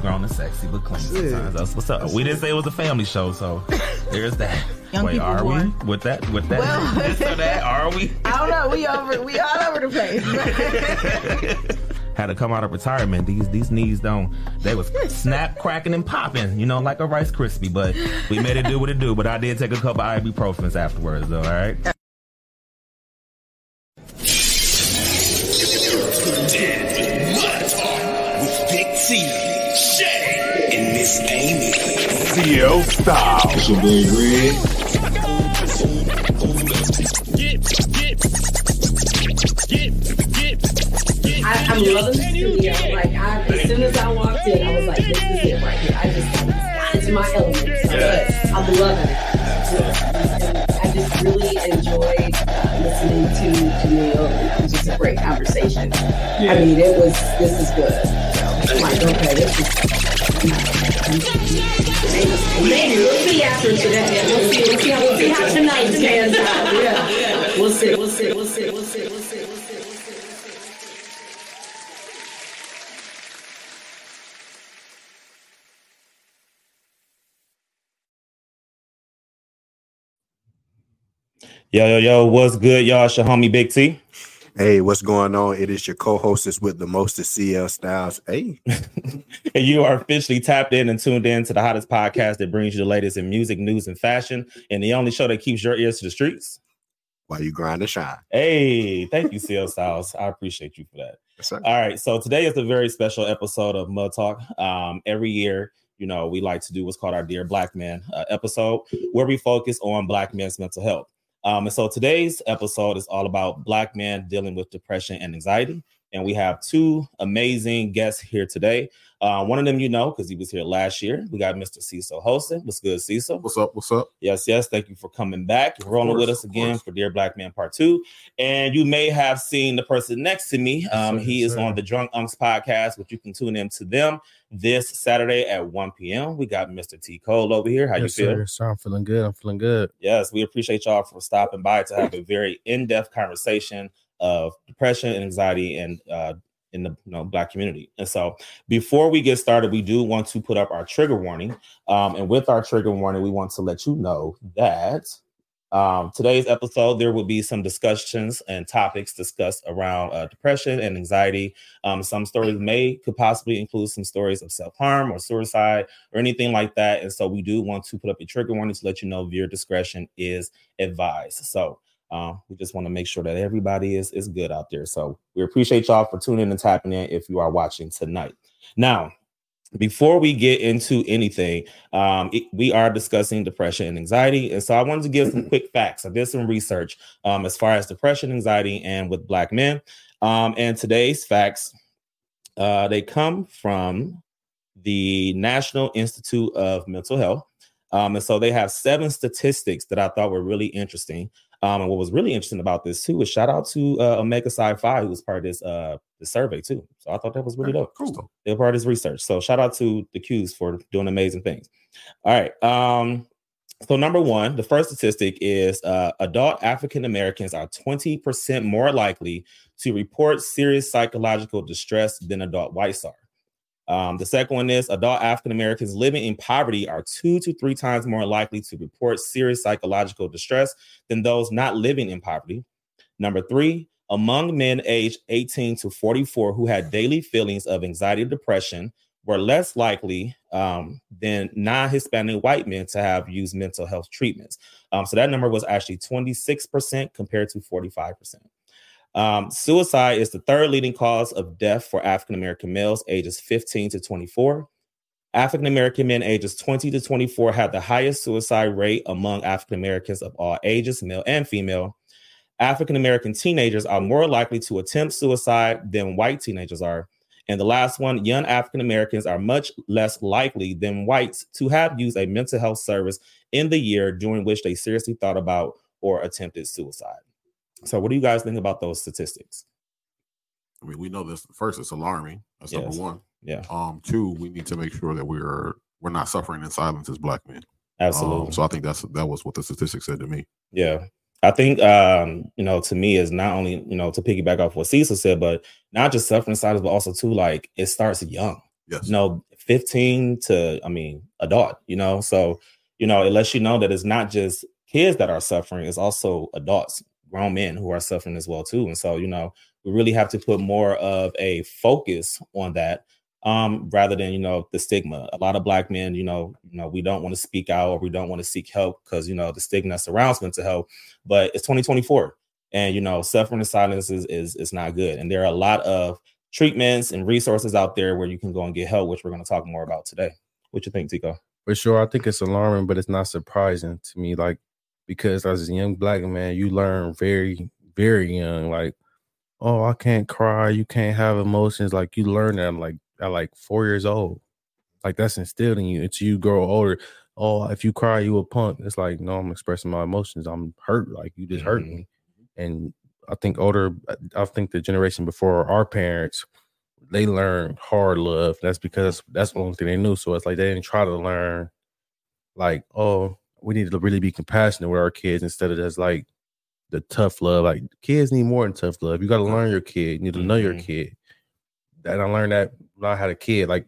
grown and sexy, but clean sometimes. That's what's up. We didn't say it was a family show, so there's that. Young Wait, people are we with that? With that? Well- this or that? Are we? I don't know. We over. We all over the place. Had to come out of retirement. These these knees don't. They was snap, cracking, and popping. You know, like a Rice Krispie. But we made it do what it do. But I did take a couple ibuprofens afterwards, though. All right. It's your boy Greg. I, I'm loving the studio. Like, I, as soon as I walked in, I was like, this is it right here. I just got into my element. So I'm loving it. And I just really enjoyed uh, listening to Jamil. It was just a great conversation. I mean, it was, this is good. So I'm like, okay, this is. Maybe we'll see after today. We'll see. We'll see how, we'll see how tonight pans out. Yeah. We'll see. We'll see. We'll see. We'll see. We'll see. We'll see. Yo, yo, yo, what's good, y'all? It's your homie Big T. Hey, what's going on? It is your co-hostess with the most of CL Styles. Hey, And you are officially tapped in and tuned in to the hottest podcast that brings you the latest in music, news, and fashion, and the only show that keeps your ears to the streets. while you grind and shine. Hey, thank you, CL Styles. I appreciate you for that. Yes. All right, so today is a very special episode of Mud Talk. Um, every year, you know, we like to do what's called our Dear Black Man uh, episode, where we focus on Black men's mental health. Um, and so today's episode is all about Black men dealing with depression and anxiety. And we have two amazing guests here today. Uh, one of them you know because he was here last year. We got Mr. Cecil Holston. What's good, Cecil? What's up? What's up? Yes, yes. Thank you for coming back. You're rolling with us again for Dear Black Man Part Two. And you may have seen the person next to me. Um, he is on the Drunk Unks podcast, which you can tune in to them this Saturday at 1 p.m. We got Mr. T Cole over here. How yes, you feel? Sir. So I'm feeling good. I'm feeling good. Yes, we appreciate y'all for stopping by to have a very in-depth conversation of depression and anxiety and uh in the you know, black community. And so before we get started, we do want to put up our trigger warning. Um, and with our trigger warning, we want to let you know that um, today's episode, there will be some discussions and topics discussed around uh, depression and anxiety. Um, some stories may could possibly include some stories of self-harm or suicide or anything like that. And so we do want to put up a trigger warning to let you know viewer discretion is advised. So um, we just want to make sure that everybody is is good out there. So we appreciate y'all for tuning in and tapping in if you are watching tonight. Now, before we get into anything, um, it- we are discussing depression and anxiety, and so I wanted to give some quick facts. I did some research um, as far as depression, anxiety, and with Black men. Um, and today's facts, uh, they come from the National Institute of Mental Health. Um, and so they have seven statistics that I thought were really interesting. Um, and what was really interesting about this too is shout out to uh, Omega Psi Phi, who was part of this uh, the survey too. So I thought that was really dope. Cool. They're part of this research. So shout out to the Qs for doing amazing things. All right. Um, so number one, the first statistic is uh, adult African Americans are 20% more likely to report serious psychological distress than adult whites are. Um, the second one is adult African Americans living in poverty are two to three times more likely to report serious psychological distress than those not living in poverty. Number three, among men aged 18 to 44 who had daily feelings of anxiety or depression were less likely um, than non Hispanic white men to have used mental health treatments. Um, so that number was actually 26% compared to 45%. Um, suicide is the third leading cause of death for African American males ages 15 to 24. African American men ages 20 to 24 have the highest suicide rate among African Americans of all ages, male and female. African American teenagers are more likely to attempt suicide than white teenagers are. And the last one, young African Americans are much less likely than whites to have used a mental health service in the year during which they seriously thought about or attempted suicide. So, what do you guys think about those statistics? I mean, we know this. First, it's alarming. That's Yes. number one. Yeah, Um, two, we need to make sure that we're we're not suffering in silence as black men. absolutely. Um, so I think that's that was what the statistics said to me. Yeah. I think um, you know, to me is not only, you know, to piggyback off what Cecil said, but not just suffering silence, but also too like it starts young. Yes. You know, 15 to I mean adult, you know. So, you know, it lets you know that it's not just kids that are suffering, it's also adults, grown men who are suffering as well too. And so, you know, we really have to put more of a focus on that um, rather than you know the stigma. A lot of black men, you know, you know, we don't want to speak out or we don't want to seek help because you know the stigma surrounds mental health. But it's 2024, and you know, suffering in silence is, is is not good. And there are a lot of treatments and resources out there where you can go and get help, which we're going to talk more about today. What you think, T Cole? For sure, I think it's alarming, but it's not surprising to me. Like because as a young black man, you learn very, very young, like, oh, I can't cry, you can't have emotions. Like you learn that like at like four years old. Like that's instilled in you. It's you grow older. Oh, if you cry, you a punk. It's like, no, I'm expressing my emotions. I'm hurt. Like you just hurt me. Mm-hmm. And I think older, I think the generation before our parents, they learned hard love. That's because that's the only thing they knew. So it's like they didn't try to learn, like, oh, we need to really be compassionate with our kids instead of just like the tough love. Like kids need more than tough love. You got to learn your kid. You need to know your Mhm. kid. And I learned that when I had a kid. Like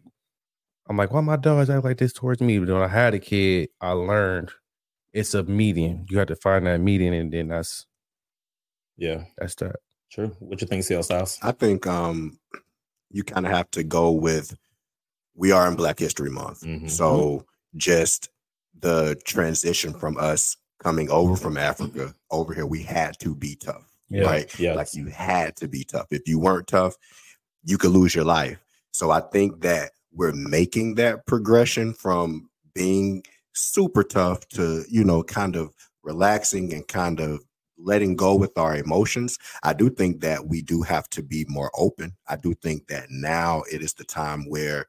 I'm like, why my dogs act like this towards me? But when I had a kid, I learned it's a median. You have to find that median, and then that's Yeah, that's that. true. What you think, CL Styles? I think um you kind of have to go with we are in Black History Month. Mhm. So just the transition from us coming over from Africa over here, we had to be tough. Yeah. Right. Yes. Like you had to be tough. If you weren't tough, you could lose your life. So I think that we're making that progression from being super tough to, you know, kind of relaxing and kind of letting go with our emotions. I do think that we do have to be more open. I do think that now it is the time where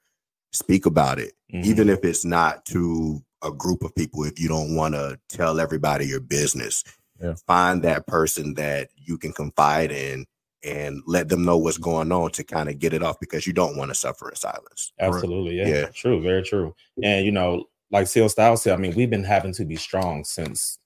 speak about it, Mhm. even if it's not to a group of people. If you don't want to tell everybody your business, Yeah. find that person that you can confide in and let them know what's going on to kind of get it off because you don't want to suffer in silence. Absolutely, yeah. Yeah. True, very true. And you know, like CL Style said, I mean, we've been having to be strong since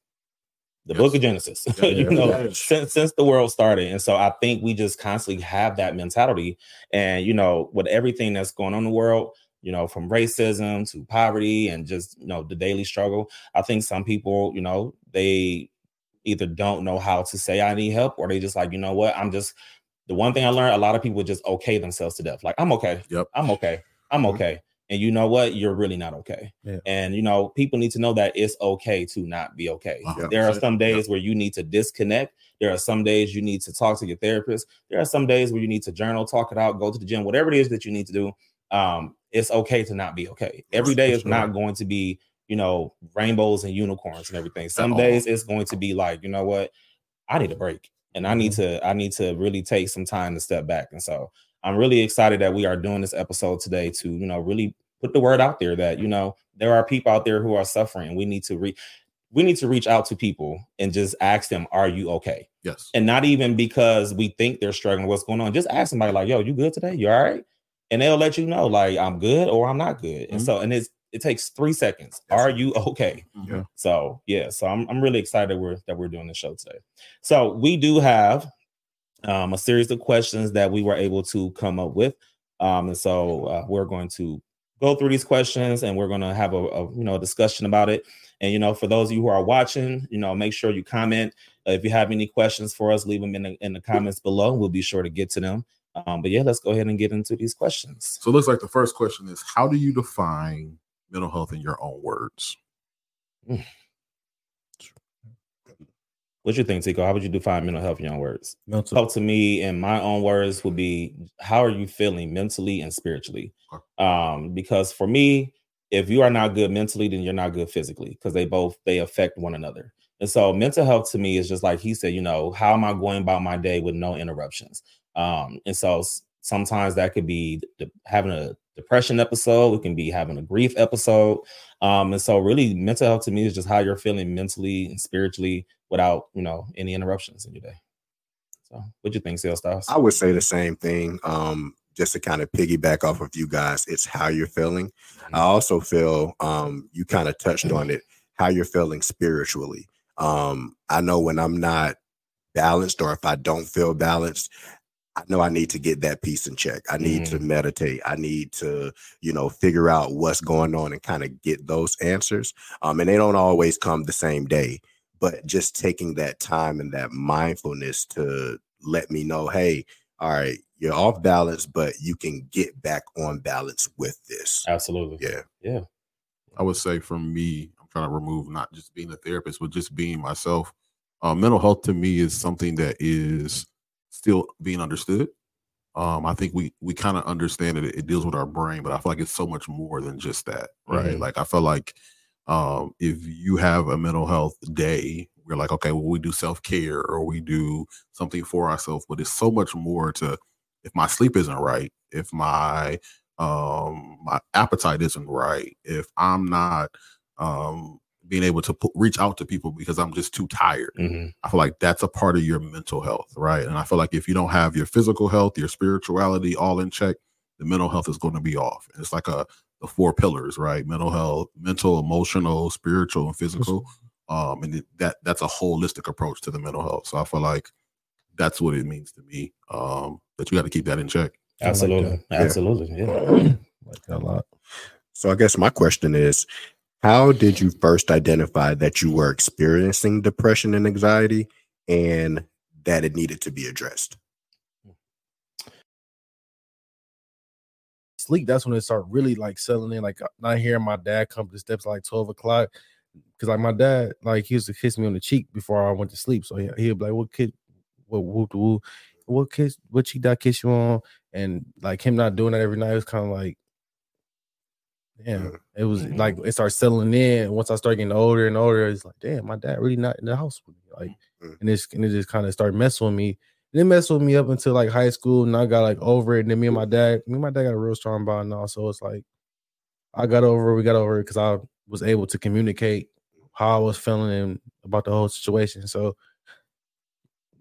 the Yes. book of Genesis, Yeah, you know, yes. since since the world started. And so I think we just constantly have that mentality. And you know, with everything that's going on in the world, you know, from racism to poverty and just you know the daily struggle, I think some people, you know, they either don't know how to say I need help or they just like, you know what, I'm just the one thing I learned, a lot of people just okay themselves to death. Like, I'm okay. Yep. I'm okay. I'm Mhm. okay. And you know what? You're really not okay. Yeah. And you know, people need to know that it's okay to not be okay. There are some days where you need to disconnect. There are some days you need to talk to your therapist. There are some days where you need to journal, talk it out, go to the gym, whatever it is that you need to do. Um, it's okay to not be okay. Every day is not going to be, you know, rainbows and unicorns and everything. Some days it's going to be like, you know what? I need a break. And I need Mm-hmm. to, I need to really take some time to step back. And so I'm really excited that we are doing this episode today to, you know, really put the word out there that, you know, there are people out there who are suffering. We need to reach, we need to reach out to people and just ask them, are you okay? Yes. And not even because we think they're struggling, what's going on. Just ask somebody like, yo, you good today? You all right? And they'll let you know, like, I'm good or I'm not good. And Mhm. so, and it's it takes three seconds. Yes. Are you okay? Yeah. So yeah, so I'm I'm really excited that we're that we're doing the show today. So we do have um, a series of questions that we were able to come up with, um, and so uh, we're going to go through these questions and we're going to have a, a you know discussion about it. And you know, for those of you who are watching, you know, make sure you comment Uh, if you have any questions for us. Leave them in the in the comments below. We'll be sure to get to them. Um, but yeah, let's go ahead and get into these questions. So it looks like the first question is how do you define mental health in your own words? What you think, T Cole? How would you define mental health in your own words? Mental. help to me in my own words would be how are you feeling mentally and spiritually um because for me if you are not good mentally then you're not good physically because they both they affect one another and so mental health to me is just like he said you know how am i going about my day with no interruptions um and so sometimes that could be de- having a depression episode it can be having a grief episode um and so really mental health to me is just how you're feeling mentally and spiritually without you know any interruptions in your day so what do you think CL Styles I would say the same thing. Um, just to kind of piggyback off of you guys, it's how you're feeling. I also feel um, you kind of touched on it, how you're feeling spiritually. Um, I know when I'm not balanced or if I don't feel balanced, I know I need to get that piece in check. I need to meditate. I need to, you know, figure out what's going on and kind of get those answers. Um, and they don't always come the same day, but just taking that time and that mindfulness to let me know, hey, all right, you're off balance, but you can get back on balance with this. Absolutely. Yeah. Yeah. I would say for me, I'm trying to remove not just being a therapist, but just being myself. Uh, mental health to me is something that is still being understood. Um, I think we we kind of understand it. It deals with our brain, but I feel like it's so much more than just that, right? Mhm. Like I feel like um, if you have a mental health day, we're like, okay, well, we do self care or we do something for ourselves, but it's so much more to. If my sleep isn't right, if my um my appetite isn't right, if I'm not um being able to put, reach out to people because I'm just too tired. Mhm. I feel like that's a part of your mental health, right? And I feel like if you don't have your physical health, your spirituality all in check, the mental health is going to be off. And It's like a the four pillars, right? Mental health, mental, emotional, spiritual, and physical. Um, and it, that that's a holistic approach to the mental health. So I feel like that's what it means to me. Um, that you got to keep that in check. I like Absolutely. Yeah. Absolutely. Yeah. like that a lot. So I guess my question is, how did you first identify that you were experiencing depression and anxiety and that it needed to be addressed? sleep, that's when it start really like settling in. Like not hearing my dad come to the steps like 12 o'clock. Cause like my dad, like he used to kiss me on the cheek before I went to sleep. So he, he'd be like, What kid what whoop whoop what kiss what cheek did I kiss you on? And like him not doing that every night was kind of like yeah, Mm. it was like it started settling in. Once I started getting older and older, it's like, damn, my dad really not in the house with me. Like, Mm. and it's and it just kind of started messing with me. And it messed with me up until like high school, and I got like over it. And then me and my dad, me and my dad got a real strong bond now. So it's like I got over it, we got over it because I was able to communicate how I was feeling and about the whole situation. So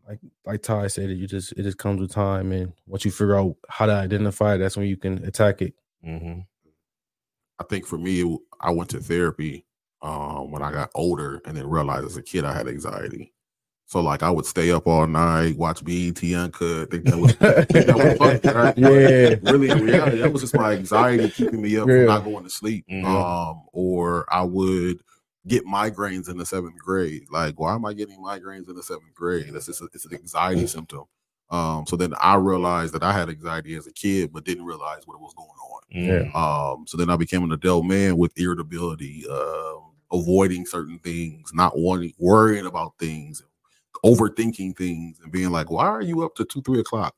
like like Ty said, it you just it just comes with time, and once you figure out how to identify it, that's when you can attack it. hmm I think for me, I went to therapy um, when I got older, and then realized as a kid I had anxiety. So like I would stay up all night, watch BET Uncut. Think that was, think that was fun, right? Yeah. really in reality, that was just my anxiety keeping me up Yeah. from not going to sleep. Mhm. Um, or I would get migraines in the seventh grade. Like, why am I getting migraines in the seventh grade? That's just a, it's an anxiety symptom. Um, so then I realized that I had anxiety as a kid, but didn't realize what was going on. Yeah. Um, so then I became an adult man with irritability, um, avoiding certain things, not wanting, worrying about things, overthinking things, and being like, "Why are you up to two, three o'clock,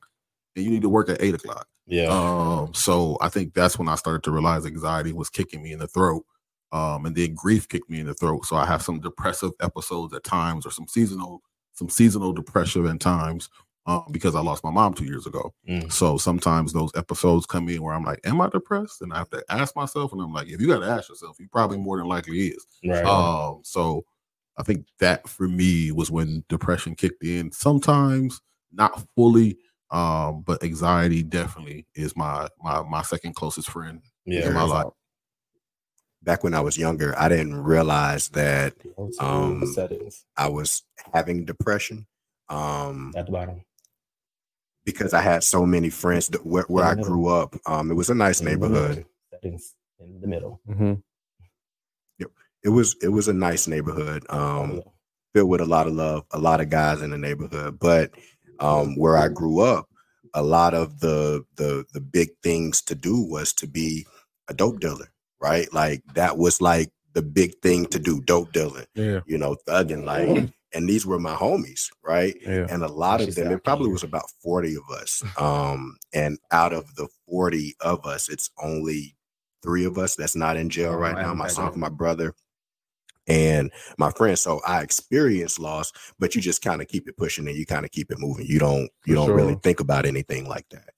and you need to work at eight o'clock?" Yeah. Um, so I think that's when I started to realize anxiety was kicking me in the throat. Um, and then grief kicked me in the throat. So I have some depressive episodes at times, or some seasonal, some seasonal depression at times, um, because I lost my mom two years ago. Mm. So sometimes those episodes come in where I'm like, "Am I depressed?" And I have to ask myself, and I'm like, "If you got to ask yourself, you probably more than likely is." right. Um, so I think that for me was when depression kicked in. Sometimes not fully, um, but anxiety definitely is my my my second closest friend yeah. in my life. Back when I was younger, I didn't realize that Um, I was having depression. Um, at the bottom. Because I had so many friends that, where, where I middle. grew up. Um, it was a nice In neighborhood. middle. Settings in the middle. Mm-hmm. It was it was a nice neighborhood. Um, filled with a lot of love, a lot of guys in the neighborhood. But um, where I grew up, a lot of the the the big things to do was to be a dope dealer, right? Like that was like the big thing to do, dope dealing, Yeah, you know, thugging like. And these were my homies, right? yeah. and a lot She of them it probably can't." was about 40 of us um and out of the 40 of us it's only three of us that's not in jail Oh, right I now haven't myself my brother and my friend so i experienced loss but you just kind of keep it pushing and you kind of keep it moving you don't you For don't really think about anything like that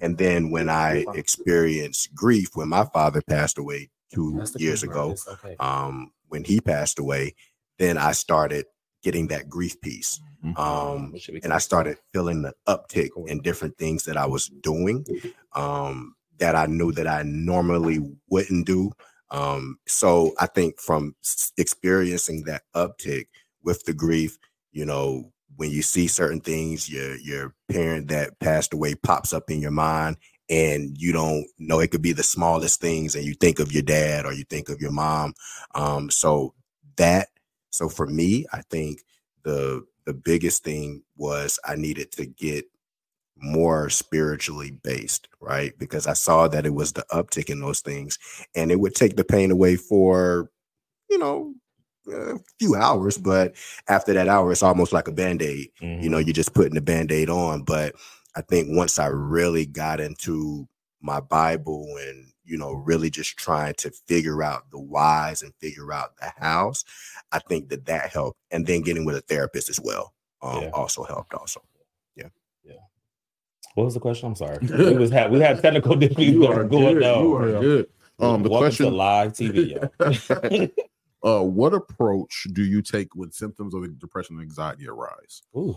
and then when i experienced grief when my father passed away two years key, ago It's okay. um when he passed away then i started getting that grief piece Mhm. um What should we and I started feeling the uptick in different things that I was doing um, that I knew that I normally wouldn't do. Um, so I think from experiencing that uptick with the grief, you know, when you see certain things, your your parent that passed away pops up in your mind, and you don't know it could be the smallest things, and you think of your dad or you think of your mom. Um, so that so for me, I think the the biggest thing was I needed to get more spiritually based, right? Because I saw that it was the uptick in those things, and it would take the pain away for, you know, a few hours. But after that hour, it's almost like a band aid. You know, Mhm. you're just putting the band aid on. But I think once I really got into my Bible and you know, really just trying to figure out the whys and figure out the hows, I think that that helped. And then getting with a therapist as well um, Yeah. also helped. Also, yeah, yeah. What was the question? I'm sorry. We was had we had technical difficulties You are going good. on. You are good. Um, the Welcome question. to live TV, uh, what approach do you take when symptoms of depression and anxiety arise? Ooh,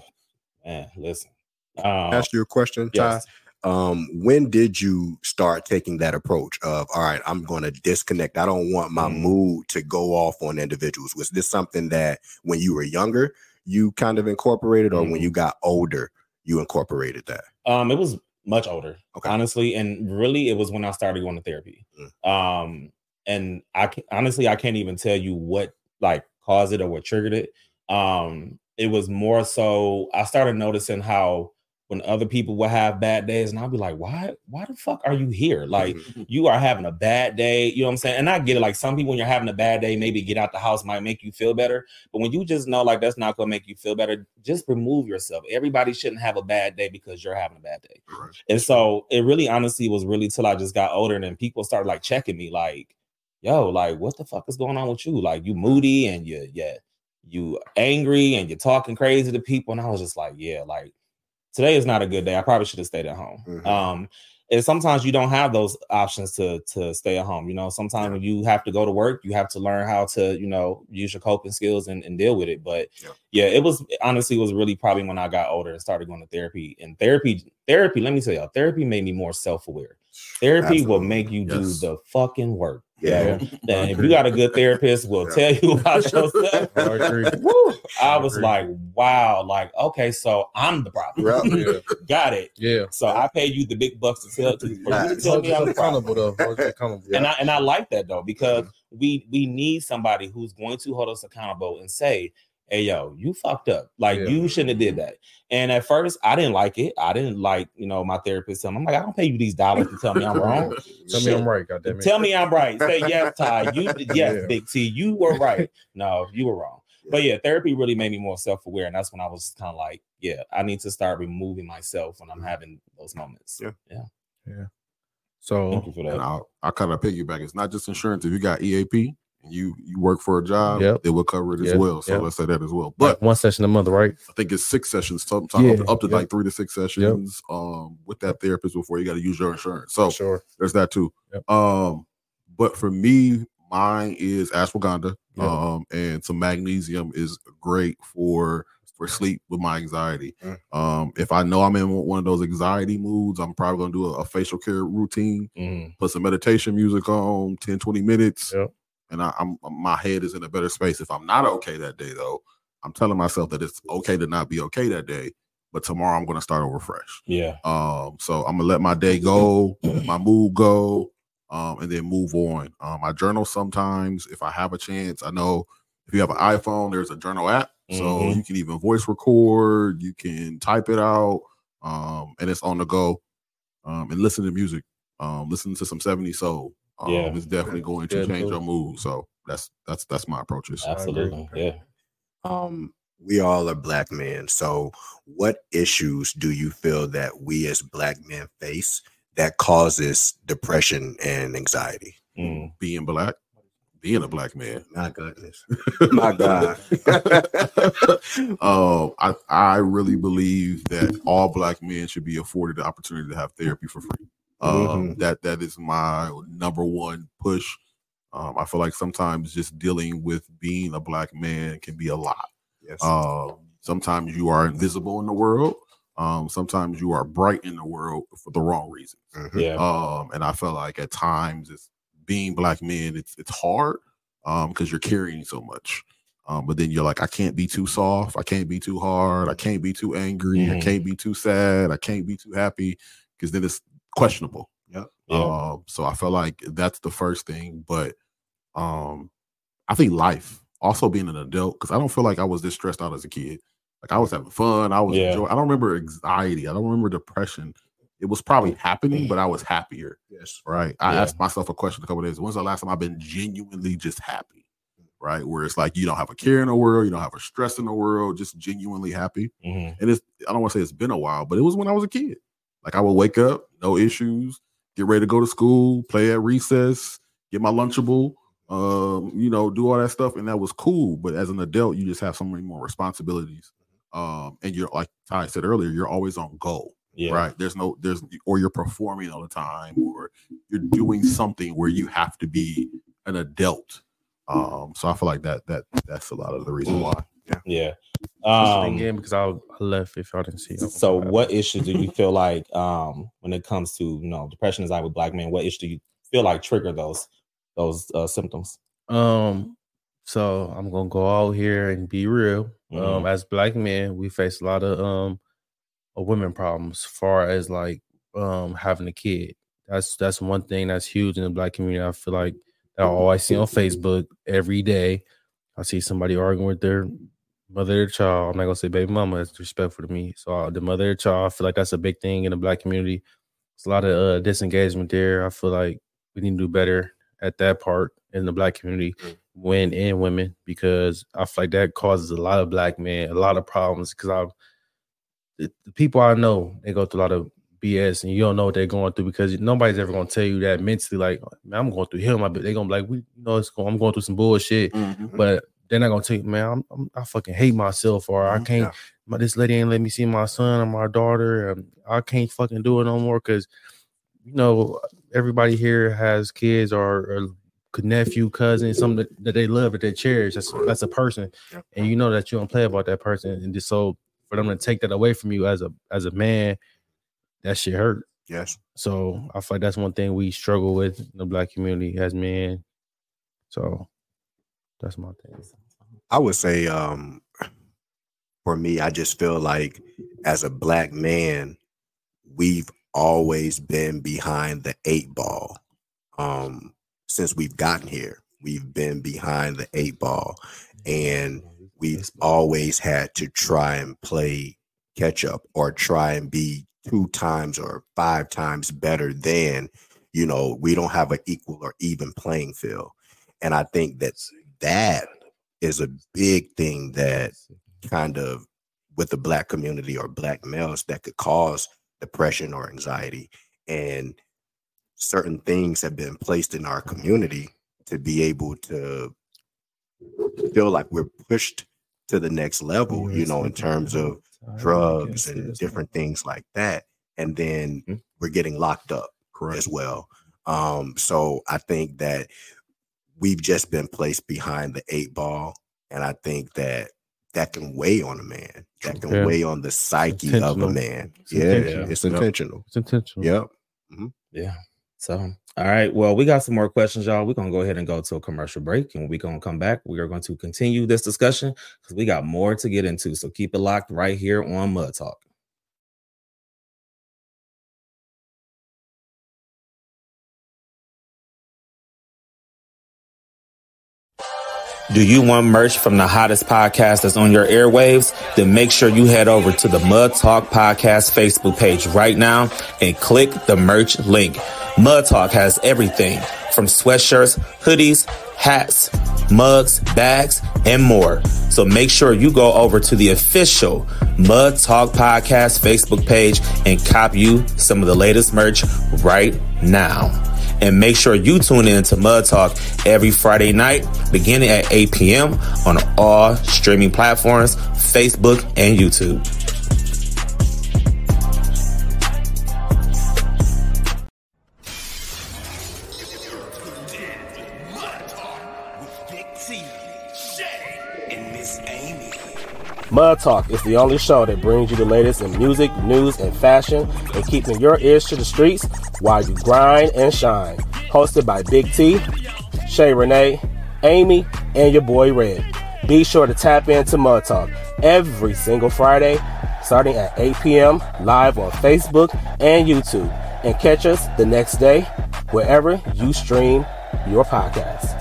man, listen. Um, ask you a question, Ty. Um, when did you start taking that approach of all right, I'm going to disconnect. I don't want my Mm. mood to go off on individuals. Was this something that when you were younger you kind of incorporated, or when Mm. you got older you incorporated that? Um, it was much older, Okay. honestly, and really, it was when I started going to therapy. Um, and I honestly, I can't even tell you what like caused it or what triggered it. Um, it was more so I started noticing how when other people would have bad days, and I'd be like, "Why? Why the fuck are you here? Like, you are having a bad day. You know what I'm saying? And I get it. Like some people, when you're having a bad day, maybe get out the house might make you feel better. But when you just know like that's not gonna make you feel better, just remove yourself. Everybody shouldn't have a bad day because you're having a bad day. Right. And so it really honestly was really till I just got older and then people started like checking me, like, yo, like what the fuck is going on with you? Like you moody and you yeah, you angry and you're talking crazy to people. And I was just like, yeah, like today is not a good day. I probably should have stayed at home. Mhm. Um, and sometimes you don't have those options to to stay at home. You know, sometimes when you have to go to work, you have to learn how to, you know, use your coping skills and, and deal with it. But Yeah. yeah, it was honestly was really probably when I got older and started going to therapy. And therapy, therapy, let me tell y'all, therapy made me more self-aware. Therapy will make you Yes. do the fucking work. Yeah. Yeah. And if you got a good therapist, will Yeah. tell you about yourself. I I was like, wow, like, okay, so I'm the problem. Yeah. Yeah, Got it. yeah. So I pay you the big bucks to tell to, you to Right. tell me I'm you accountable though. Accountable. And I and I like that though because mm-hmm. we we need somebody who's going to hold us accountable and say, "Hey, yo, you fucked up. Like Yeah. you shouldn't have did that." And at first, I didn't like it. I didn't like you know my therapist. telling me, I'm like, I don't pay you these dollars to tell me I'm wrong. Tell me I'm right. Goddamn it. Tell me I'm right. Say yes, Ty. You yes, Yeah. Big T. You were right. No, you were wrong. But yeah, therapy really made me more self aware, and that's when I was kind of like, yeah, I need to start removing myself when I'm having those moments. Yeah. yeah. yeah So Thank you for And that. I'll, I kind of piggyback. It's not just insurance. If you got EAP and you you work for a job, Yep. it will cover it as well. So Yep. let's say that as well. but But one session a month, right? I think it's six sessions, sometimes Yeah, up, up to yep. like three to six sessions um, with that therapist before you got to use your insurance. So sure. there's that too. Yep. Um, but for me, mine is ashwagandha. Yep. Um, and some magnesium is great for for sleep with my anxiety. Mm. Um, if I know I'm in one of those anxiety moods, I'm probably gonna do a, a facial care routine, Mhm. put some meditation music on 10, 20 minutes, Yep. And I, I'm my head is in a better space. If I'm not okay that day though, I'm telling myself that it's okay to not be okay that day, but tomorrow I'm gonna start over fresh. Yeah. Um, so I'm gonna let my day go, my mood go, um, and then move on. Um, I journal sometimes if I have a chance. I know if you have an iPhone, there's a journal app, so Mhm. you can even voice record, you can type it out, um, and it's on the go. Um, and listen to music. Um, listen to some 70s soul. Um, Yeah. it's definitely going to Good change move. your mood. So that's that's that's my approaches. Absolutely. Yeah. Um, we all are black men. So, what issues do you feel that we as black men face that causes depression and anxiety? Mm. Being black, being a black man. My goodness, my God. um, I I really believe that all black men should be afforded the opportunity to have therapy for free. Um, That that is my number one push. Um, I feel like sometimes just dealing with being a black man can be a lot. yes. Um, sometimes you are invisible in the world. Um, sometimes you are bright in the world for the wrong reasons. Mhm. Yeah. Um, and I feel like at times it's being black men, it's it's hard um because you're carrying so much. Um, but then you're like, I can't be too soft, I can't be too hard, I can't be too angry, I Mhm. can't be too sad, I can't be too happy, because then it's questionable. Yeah. Um, so I feel like that's the first thing. But um, I think life, also being an adult, because I don't feel like I was this stressed out as a kid. Like I was having fun, I was Yeah. enjoying. I don't remember anxiety, I don't remember depression. It was probably happening, but I was happier. Yes. Right. I Yeah. asked myself a question a couple days. When's the last time I've been genuinely just happy? Right. Where it's like you don't have a care in the world, you don't have a stress in the world, just genuinely happy. Mhm. And it's I don't want to say it's been a while, but it was when I was a kid. Like I would wake up, no issues, get ready to go to school, play at recess, get my lunchable, um, you know, do all that stuff, and that was cool. But as an adult, you just have so many more responsibilities. Um, and you're like Ty said earlier, you're always on goal Yeah. right there's no there's or you're performing all the time or you're doing something where you have to be an adult um so i feel like that that that's a lot of the reason why Yeah. Um, Um, again, because I, I left if y'all didn't see. it. so what issues do you feel like um when it comes to you know depression anxiety with black men what issue do you feel like trigger those those uh, symptoms Um, so I'm gonna go out here and be real. Um, Mhm. as black men, we face a lot of um of women problems, far as like um having a kid. That's that's one thing that's huge in the black community. I feel like that I always see on Facebook every day. I see somebody arguing with their mother or child. I'm not gonna say baby mama. It's respectful to me. So uh, the mother or child, I feel like that's a big thing in the black community. It's a lot of uh, disengagement there. I feel like we need to do better at that part in the black community, men and women, because I feel like that causes a lot of black men a lot of problems. Because I, the, the people I know, they go through a lot of BS, and you don't know what they're going through because nobody's ever gonna tell you that mentally. Like, man, I'm going through hell. My they're gonna be like, we, you know, it's going, I'm going through some bullshit, but they're not gonna tell you, man, I'm, I'm, I fucking hate myself, or I can't. Yeah. My, this lady ain't let me see my son or my daughter. And I can't fucking do it no more because, you know, everybody here has kids or, or nephew, cousin, something that, that they love that they cherish. That's that's a person, and you know that you don't play about that person, and just so for them to take that away from you as a as a man, that shit hurt. Yes. So I feel like that's one thing we struggle with in the black community as men. So that's my thing. I would say um for me, I just feel like as a black man, we've always been behind the eight ball. Um since we've gotten here, we've been behind the eight ball. And we've always had to try and play catch up or try and be two times or five times better than you know we don't have an equal or even playing field. And i think that that is a big thing that kind of with the black community or black males that could cause depression or anxiety. And certain things have been placed in our community to be able to feel like we're pushed to the next level you know in terms of drugs and different things like that. And then Mhm. we're getting locked up correct. as well. Um, so I think that we've just been placed behind the eight ball, and I think that that can weigh on a man. That can Yeah. weigh on the psyche of a man. It's yeah, intentional. it's Yep. intentional. It's intentional. Yep. Mm-hmm. Yeah. So, all right. Well, we got some more questions, y'all. We're gonna go ahead and go to a commercial break, and we're gonna come back. We are going to continue this discussion because we got more to get into. So keep it locked right here on Mud Talk. Do you want merch from the hottest podcast that's on your airwaves? Then make sure you head over to the Mud Talk Podcast Facebook page right now and click the merch link. Mud Talk has everything from sweatshirts, hoodies, hats, mugs, bags, and more. So make sure you go over to the official Mud Talk Podcast Facebook page and cop you some of the latest merch right now. And make sure you tune in to Mud Talk every Friday night, beginning at 8 p.m. on all streaming platforms, Facebook and YouTube. Mud Talk is the only show that brings you the latest in music, news, and fashion and keeping your ears to the streets while you grind and shine. Hosted by Big T, Shay Renee, Amy, and your boy Red. Be sure to tap into Mud Talk every single Friday, starting at 8 p.m. live on Facebook and YouTube. And catch us the next day wherever you stream your podcast.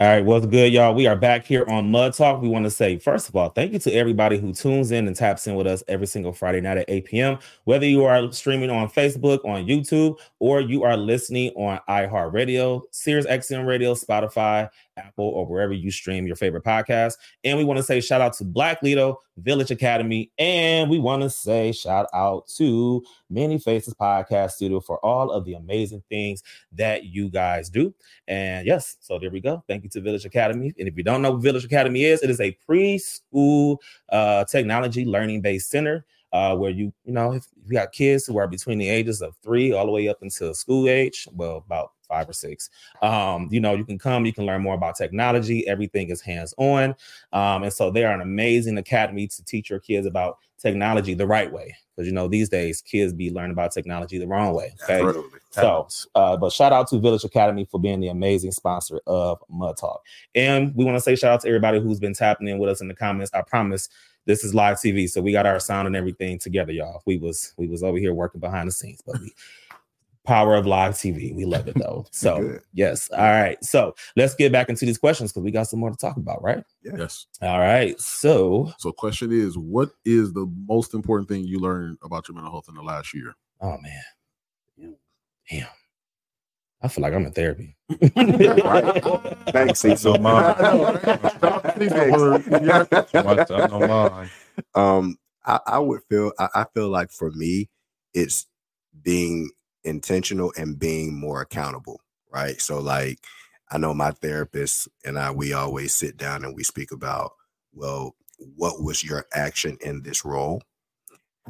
All right, what's good, y'all? We are back here on Mud Talk. We want to say, first of all, thank you to everybody who tunes in and taps in with us every single Friday night at 8 p.m. Whether you are streaming on Facebook, on YouTube, or you are listening on iHeartRadio, Sirius XM Radio, Spotify, Apple, or wherever you stream your favorite podcast. And we want to say shout out to Black Lido, Village Academy, and we want to say shout out to Many Faces Podcast Studio for all of the amazing things that you guys do. And yes, so there we go. Thank you to Village Academy. And if you don't know what Village Academy is, it is a preschool uh, technology learning based center. Uh, where you you know if you got kids who are between the ages of three all the way up until school age, well about five or six. Um, you know, you can come, you can learn more about technology. Everything is hands on. Um, and so they are an amazing academy to teach your kids about technology the right way. Because, you know, these days kids be learning about technology the wrong way. Okay. Absolutely. So, uh, but shout out to Village Academy for being the amazing sponsor of Mud Talk. And we want to say shout out to everybody who's been tapping in with us in the comments. I promise this is live TV, so we got our sound and everything together, y'all. We was we was over here working behind the scenes, but we power of live TV. We love it though. So yes. All right. So let's get back into these questions because we got some more to talk about, right? Yes. All right. So So, question is, what is the most important thing you learned about your mental health in the last year? oh man. Damn. I feel like I'm in therapy. Thanks, Cecil. Watch out, no lie. um I, I would feel I, I feel like for me it's being intentional and being more accountable right? So like i know my therapist and i we always sit down and we speak about well what was your action in this role?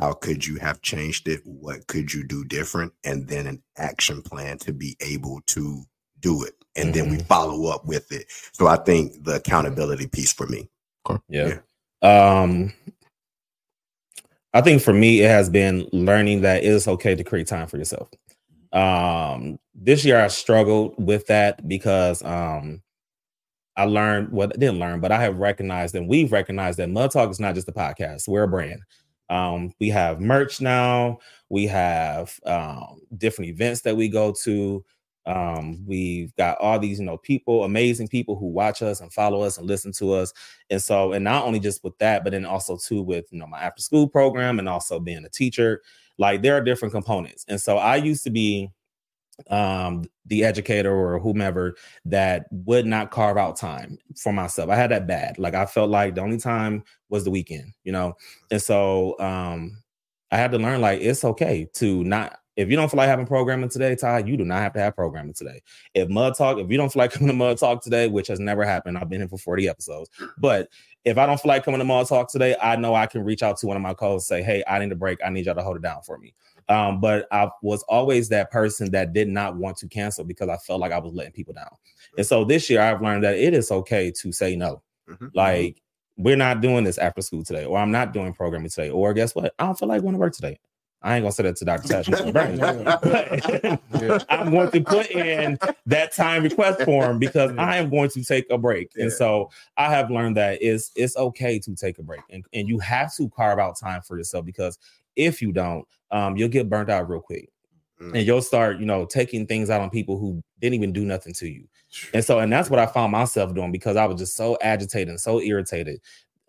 How could you have changed it? What could you do different? And then an action plan to be able to do it and then we follow up with it. So i think the accountability piece for me. Yeah. Um I think for me it has been learning that it is okay to create time for yourself. Um this year I struggled with that because um I learned what well, I didn't learn, but I have recognized and we've recognized that Mud Talk is not just a podcast, we're a brand. Um, we have merch now, we have um different events that we go to. Um, we've got all these, you know, people, amazing people who watch us and follow us and listen to us. And so, and not only just with that, but then also too with you know my after school program and also being a teacher. Like there are different components. And so I used to be um the educator or whomever that would not carve out time for myself. I had that bad. Like I felt like the only time was the weekend, you know. And so um I had to learn like it's okay to not if you don't feel like having programming today, Ty, you do not have to have programming today. If Mud Talk, if you don't feel like coming to Mud Talk today, which has never happened, I've been here for 40 episodes. But if I don't feel like coming to Mud Talk today, I know I can reach out to one of my co-hosts say, hey, I need a break. I need y'all to hold it down for me. Um, but I was always that person that did not want to cancel because I felt like I was letting people down. And so this year I've learned that it is okay to say no. Mhm. Like, we're not doing this after school today, or I'm not doing programming today, or guess what? I don't feel like going to work today. I ain't gonna say that to Dr. Tash. I'm going to put in that time request form because I am going to take a break. And so I have learned that it's it's okay to take a break and, and you have to carve out time for yourself because if you don't, um, you'll get burnt out real quick. Mm. And you'll start, you know, taking things out on people who didn't even do nothing to you. And so, and that's what I found myself doing because I was just so agitated and so irritated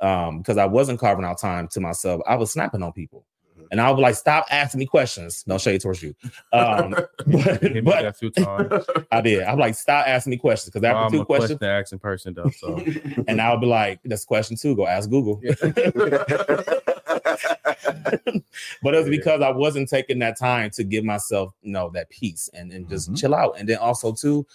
um, because I wasn't carving out time to myself. I was snapping on people. And I was like, stop asking me questions. No shade towards you. Um, but, Hit me but a few times. I did. I'm like, stop asking me questions because Well, after I'm two a questions, question asking person though. So and I'll be like, that's question two. Go ask Google. but it was Yeah. because I wasn't taking that time to give myself, you know, that peace and, and just Mhm. chill out. And then also too,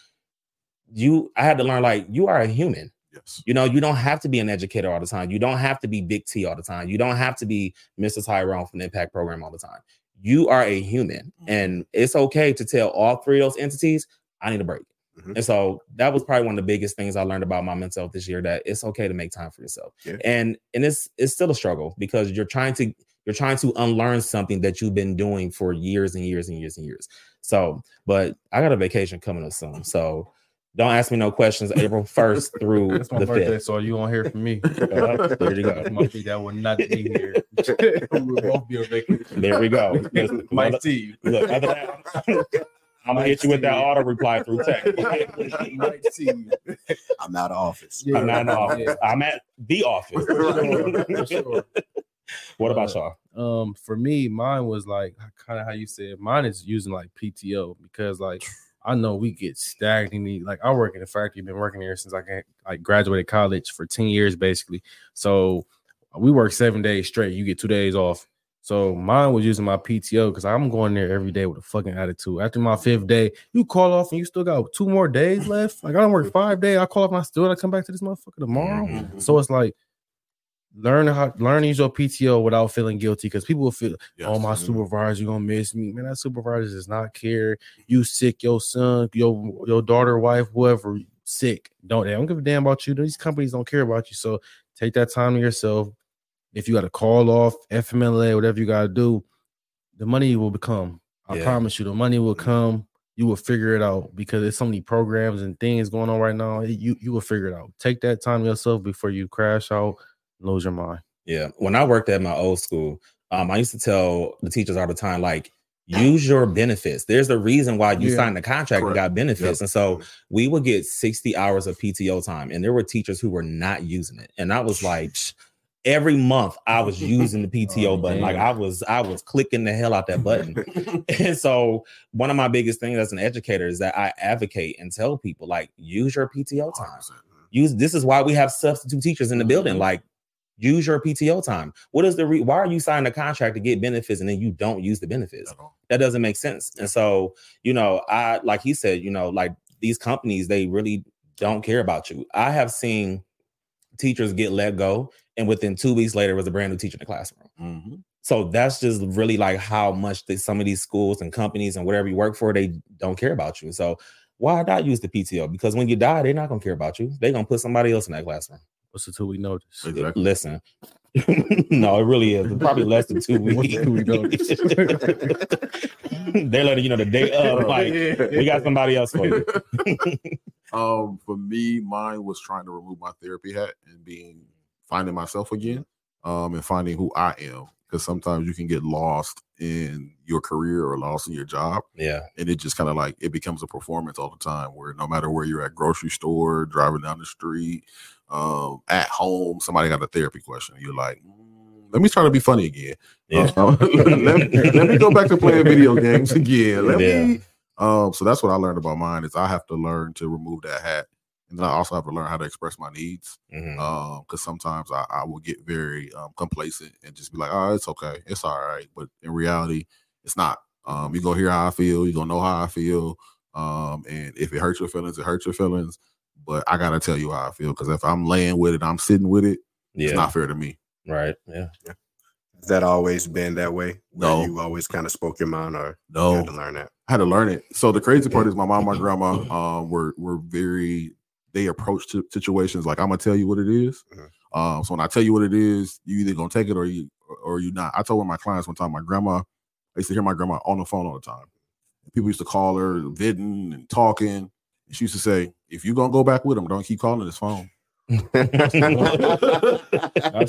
you I had to learn like you are a human. Yes. You know, you don't have to be an educator all the time. You don't have to be Big T all the time. You don't have to be Mr. Tyrone from the Impact Program all the time. you are a human, and it's okay to tell all three of those entities, I need a break. Mhm. And so that was probably one of the biggest things I learned about my mental health this year that it's okay to make time for yourself. Yeah. And and it's it's still a struggle because you're trying to you're trying to unlearn something that you've been doing for years and years and years and years. So, but I got a vacation coming up soon. So don't ask me no questions April 1st through That's my the birthday, 5th. so you won't hear from me. Uh, there you go. Might be that will not be here. we'll both be on vacation. There we go. Listen, Might see you. Look, other than that, I'm gonna hit you with that auto reply through text. Might see you. I'm out of office. Yeah. I'm not in office. Yeah. I'm at the office. For sure. What about y'all? Um, for me, mine was like kind of how you said. Mine is using like PTO because like I know we get stagnant. Like I work in the factory, been working here since I got, like graduated college for ten years basically. So we work seven days straight. You get two days off. So mine was using my PTO because I'm going there every day with a fucking attitude. After my fifth day, you call off and you still got two more days left. Like I don't work five days. I call off I still gotta come back to this motherfucker tomorrow. Mhm. So it's like learn how learn use your PTO without feeling guilty because people will feel, Yes. oh my supervisor, you gonna miss me. Man, that supervisor does not care. You sick, your son, your your daughter, wife, whoever sick. Don't they don't give a damn about you. These companies don't care about you. So take that time to yourself. If you got to call off FMLA, whatever you gotta do, the money will become. I Yeah. promise you, the money will mm-hmm. come. You will figure it out because there's so many programs and things going on right now. You you will figure it out. Take that time yourself before you crash out, lose your mind. Yeah. When I worked at my old school, um, I used to tell the teachers all the time, like, use your benefits. There's a reason why you Yeah. signed the contract and got benefits. Yep. And so we would get 60 hours of PTO time, and there were teachers who were not using it. And I was like, every month I was using the PTO Oh, button. Like. I was, I was clicking the hell out that button. and so one of my biggest things as an educator is that I advocate and tell people like use your PTO time. Use this is why we have substitute teachers in the building. Mhm. Like use your PTO time. What is the re- why are you signing a contract to get benefits and then you don't use the benefits? That doesn't make sense. And so, you know, I like he said, you know, like these companies, they really don't care about you. I have seen teachers get let go, and within two weeks later was a brand new teacher in the classroom. Mhm. So that's just really like how much that some of these schools and companies and whatever you work for, they don't care about you. So why not use the PTO? Because when you die, they're not gonna care about you. They're gonna put somebody else in that classroom. What's the two week notice? Exactly. Listen. no, it really is. It's probably less than two What's weeks. the two week notice? They're letting you know the day of, like, we got somebody else for you. um, for me, mine was trying to remove my therapy hat and being finding myself again, um, and finding who I am. Because sometimes you can get lost in your career or lost in your job, Yeah. and it just kind of like it becomes a performance all the time. Where no matter where you're at, grocery store, driving down the street, um, at home, somebody got a therapy question. You're like, "Mm, let me try to be funny again. Yeah. Uh, let, me, let me go back to playing video games again. Let Yeah. me. Um, so that's what I learned about mine is I have to learn to remove that hat, and then I also have to learn how to express my needs. Mhm. Um, because sometimes I, I will get very um complacent and just be like, oh, it's okay, it's all right. But in reality, it's not. Um, you gonna hear how I feel, you gonna know how I feel. Um, and if it hurts your feelings, it hurts your feelings. But I gotta tell you how I feel because if I'm laying with it, I'm sitting with it. Yeah. It's not fair to me. right. Yeah. Has that always been that way? Where No. You always kind of spoke your mind or you No, had to learn that? I had to learn it. So the crazy part is my mom, my grandma, um, were were very they approach to situations like I'm gonna tell you what it is. Mhm. Um, so when I tell you what it is, you either gonna take it or you or you not. I told one of my clients one time, my grandma, I used to hear my grandma on the phone all the time. People used to call her vidden and talking. And she used to say, if you're gonna go back with him, don't keep calling his phone. That's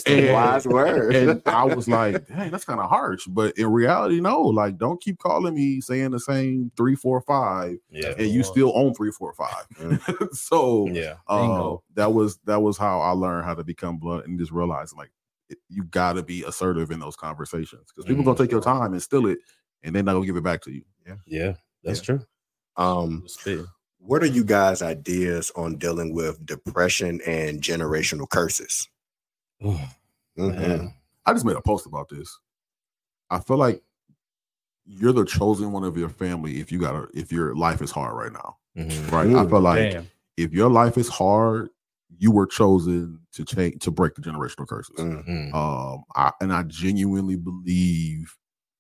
the And- Wise word. and I was like, dang, that's kind of harsh. But in reality, no, like don't keep calling me saying the same three, four, five, Yeah. and you still own three, four, five. so Yeah. uh, that was that was how I learned how to become blunt and just realize like it- you got to be assertive in those conversations because people gonna take your time and steal it, and they're not gonna give it back to you. Yeah. Yeah, that's Yeah. true. Um, Spit. What are you guys' ideas on dealing with depression and generational curses? Ooh, Mhm. I just made a post about this. I feel like you're the chosen one of your family if you got to if your life is hard right now. Mhm. Right. I feel like Damn. if your life is hard, you were chosen to change to break the generational curses. Mm. Mm. Um, I, and I genuinely believe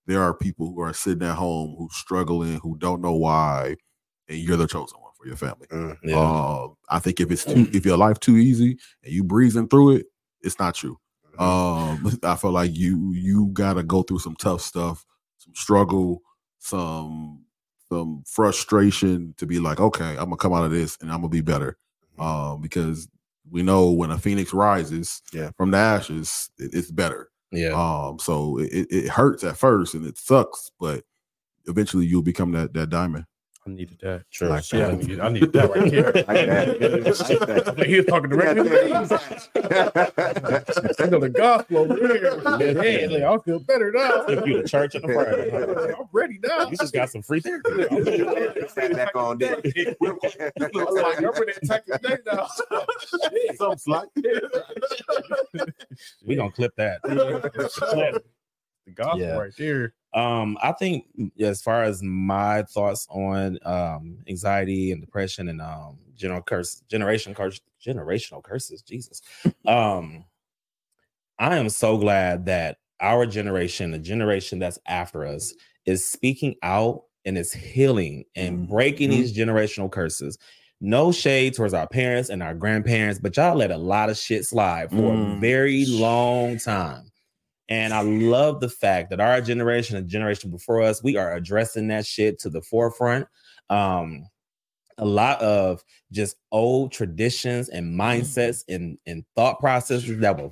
there are people who are sitting at home who's struggling, who don't know why, and you're the chosen one for your family. Mm. Yeah. Um, I think if it's too, if your life too easy and you breezing through it, it's not you. Um, I feel like you you gotta go through some tough stuff, some struggle, some some frustration to be like, okay, I'm gonna come out of this and I'm gonna be better. Um, because we know when a phoenix rises Yeah. from the ashes, it, it's better. yeah. Um, so it, it hurts at first and it sucks, but eventually you'll become that that diamond. I needed that. True. Like Yeah, I that. need, I need that right here. Like he was talking directly Yeah. I know the gospel over here. Hey, like, I feel better now. Took you to church on a Friday. I'm ready now. You just got some free therapy. Sat back on. I'm like, I'm ready to attack the day now. Something slight. we gonna clip that. The gospel Yeah. right there. Um, I think as far as my thoughts on um anxiety and depression and um general curse generation curse generational curses, Jesus. Um I am so glad that our generation, the generation that's after us, is speaking out and is healing and breaking these generational curses. No shade towards our parents and our grandparents, but y'all let a lot of shit slide for a Mm. very long time. And I love the fact that our generation and generation before us, we are addressing that shit to the forefront. Um, a lot of just old traditions and mindsets and, and thought processes that were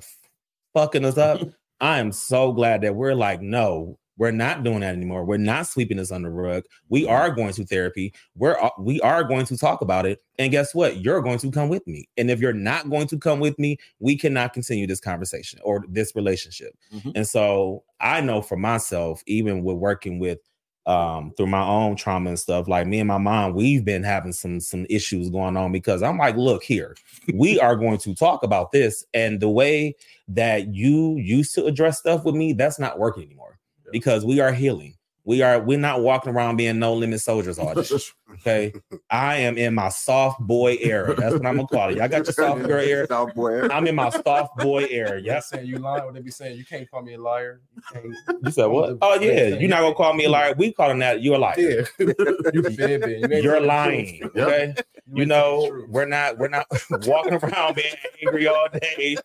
fucking us up. I am so glad that we're like, no, we're not doing that anymore. We're not sweeping this under the rug. We are going to therapy. We're uh, we are going to talk about it. And guess what? You're going to come with me. And if you're not going to come with me, we cannot continue this conversation or this relationship. Mhm. And so I know for myself, even with working with um through my own trauma and stuff, like me and my mom, we've been having some some issues going on because I'm like, look here, we are going to talk about this. And the way that you used to address stuff with me, that's not working anymore because we are healing. We are we're not walking around being no limit soldiers all day. Okay. I am in my soft boy era. That's what I'm gonna call it. Y'all got your soft girl era. Soft boy era. I'm in my soft boy era. Y'all Yes. saying you lying when they be saying you can't call me a liar. You can't. You said what? Oh yeah. You're not gonna call me a liar. We calling that you a liar. Yeah. You you you're telling the lying. truth. Okay. ain't You telling know, we're not we're not walking around being angry all day.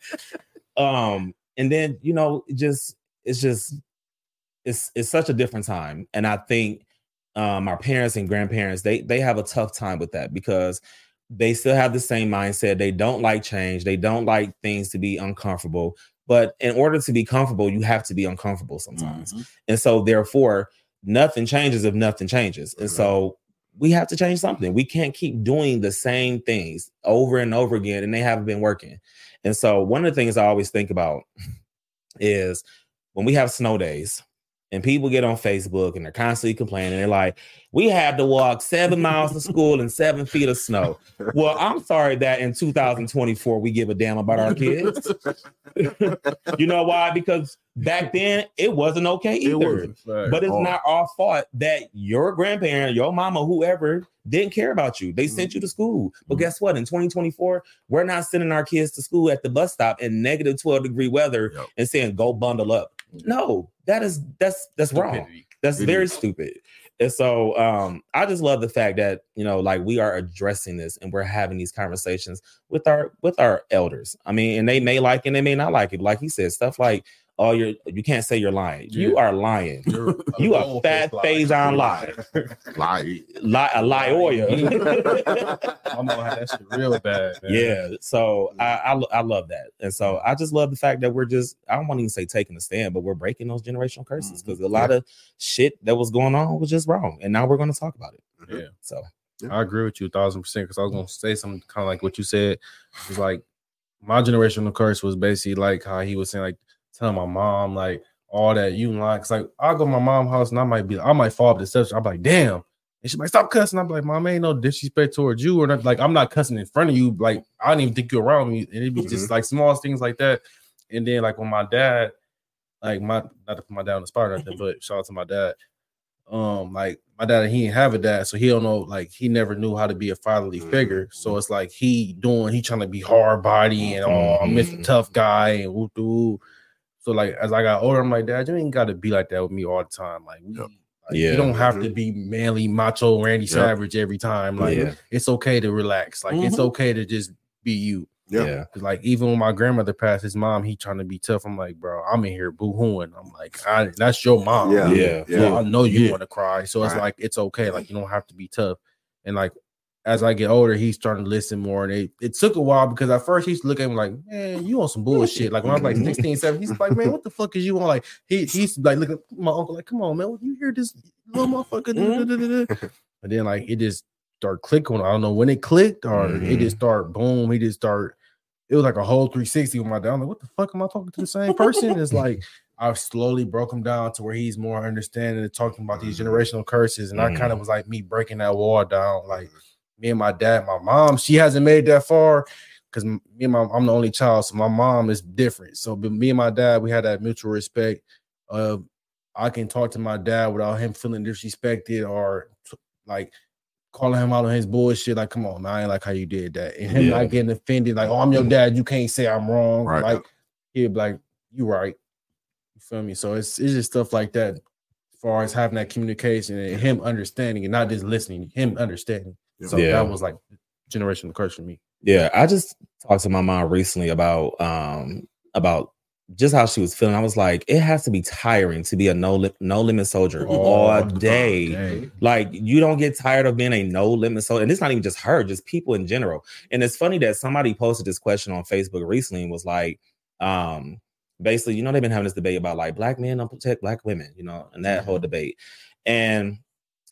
Um, and then you know, just it's just it's it's such a different time. And I think um our parents and grandparents they they have a tough time with that because they still have the same mindset. They don't like change, they don't like things to be uncomfortable. But in order to be comfortable, you have to be uncomfortable sometimes. Mhm. And so, therefore, nothing changes if nothing changes. And so, we have to change something. We can't keep doing the same things over and over again, and they haven't been working. And so, one of the things I always think about is when we have snow days and people get on Facebook and they're constantly complaining. They're like, we had to walk seven miles to school in seven feet of snow. Well, I'm sorry that in 2024 we give a damn about our kids. you know why? Because back then it wasn't okay It either. wasn't. Right. But it's Oh. not our fault that your grandparent, your mama, whoever didn't care about you. They sent you to school. But Mhm. guess what? In 2024, we're not sending our kids to school at the bus stop in negative 12 degree weather Yep. and saying go bundle up. No, that is that's that's wrong. That's very stupid. And so um I just love the fact that you know like we are addressing this and we're having these conversations with our with our elders. I mean, and they may like it and they may not like it. Like he said, stuff like oh you're you can't say you're lying. You are lying. You're You a bold-faced fat liar. phase on lie. Lie. Lie a lioya. I'm gonna have that shit real bad. Man. yeah. So I, I I love that. And so I just love the fact that we're just I don't want to even say taking a stand, but we're breaking those generational curses mm-hmm. because a lot of shit that was going on was just wrong. And now we're gonna talk about it. Mm-hmm. Yeah. So I agree with you a thousand percent because I was gonna say something kind of like what you said. It's like my generational curse was basically like how he was saying, like telling my mom like all that you like. Cause like I'll go to my mom's house and I might be I might fall up the steps. I'm like, damn. And she's like, stop cussing. I'm like, mom, ain't no disrespect towards you or not. Like, I'm not cussing in front of you. Like, I don't even think you're around me. And it'd be just like small things like that. And then like when my dad, like my not to put my dad on the spot or nothing, but shout out to my dad. Um, like my dad, he didn't have a dad, so he don't know, like he never knew how to be a fatherly figure. So it's like he doing, he trying to be hard body and oh, I'm Mr. Mhm. Tough Guy and woo woo. So like as I got older, I'm like, Dad, you ain't got to be like that with me all the time. Like, we, Yep. like, Yeah. you don't have Mhm. to be manly, macho, Randy Yep. Savage every time. Like, Yeah. it's okay to relax. Like, it's Mhm. okay to just be you. Yeah. Yeah. 'Cause, like even when my grandmother passed, his mom, he trying to be tough. I'm like, bro, I'm in here boo-hooing. I'm like, I, that's your mom. Yeah. Yeah. So Yeah. I know you Yeah. want to cry. So it's Right. like it's okay. Like you don't have to be tough. And like as I get older, he's starting to listen more. And it, it took a while because at first he's looking at me like, man, you on some bullshit. Like when I was like 16, 17, he's like, man, what the fuck is you on? Like he he's like looking at my uncle, like, come on, man, you hear this little motherfucker? Mm-hmm. and then like it just started clicking. I don't know when it clicked or it Mhm. just started boom. He just started. It was like a whole 360 with my dad. I'm like, what the fuck am I talking to the same person? It's like I've slowly broke him down to where he's more understanding and talking about these generational curses. And I kind of was like me breaking that wall down. Like me and my dad, my mom, she hasn't made that far because me and my I'm the only child, so my mom is different. So but me and my dad, we had that mutual respect. Uh, I can talk to my dad without him feeling disrespected or like calling him out on his bullshit. Like, come on, man, I ain't like how you did that, and him Yeah. not getting offended. Like, oh, I'm your dad, you can't say I'm wrong. Right. Like, he'd be like, you right. You feel me? So it's it's just stuff like that. As far as having that communication and him understanding and not just listening, him understanding. So Yeah. that was like generational curse for me. Yeah, I just talked to my mom recently about um about just how she was feeling. I was like, it has to be tiring to be a no li- no limit soldier all day. day. Like you don't get tired of being a no limit soldier, and it's not even just her, just people in general. And it's funny that somebody posted this question on Facebook recently and was like, um, basically, you know, they've been having this debate about like black men don't protect black women, you know, and that whole debate. And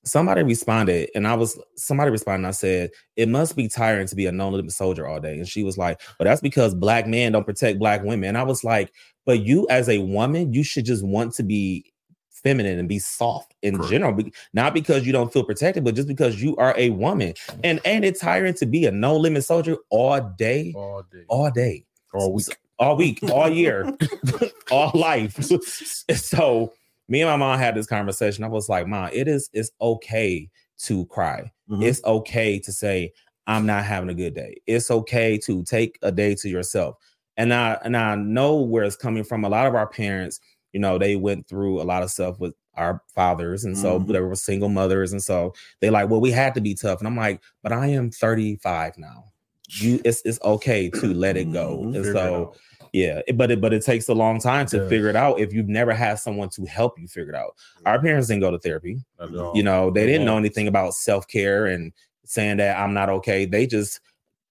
somebody responded, and I was somebody responded. And I said, "It must be tiring to be a no-limit soldier all day." And she was like, "But that's because black men don't protect black women." And I was like, "But you, as a woman, you should just want to be feminine and be soft in Correct. general, not because you don't feel protected, but just because you are a woman." And ain't it tiring to be a no-limit soldier all day, All day. all day, All week. all week, all year, all life. so me and my mom had this conversation. I was like, Mom, it is it's okay to cry. Mhm. It's okay to say, I'm not having a good day. It's okay to take a day to yourself. And I and I know where it's coming from. A lot of our parents, you know, they went through a lot of stuff with our fathers, and so Mhm. there were single mothers, and so they like, well, we had to be tough. And I'm like, but I am 35 now. You it's it's okay to let it go. Mhm. And so. Yeah, but it but it takes a long time to does. figure it out if you've never had someone to help you figure it out. Our parents didn't go to therapy. Not at all. You know, they They didn't know anything about self-care and saying that I'm not okay. They just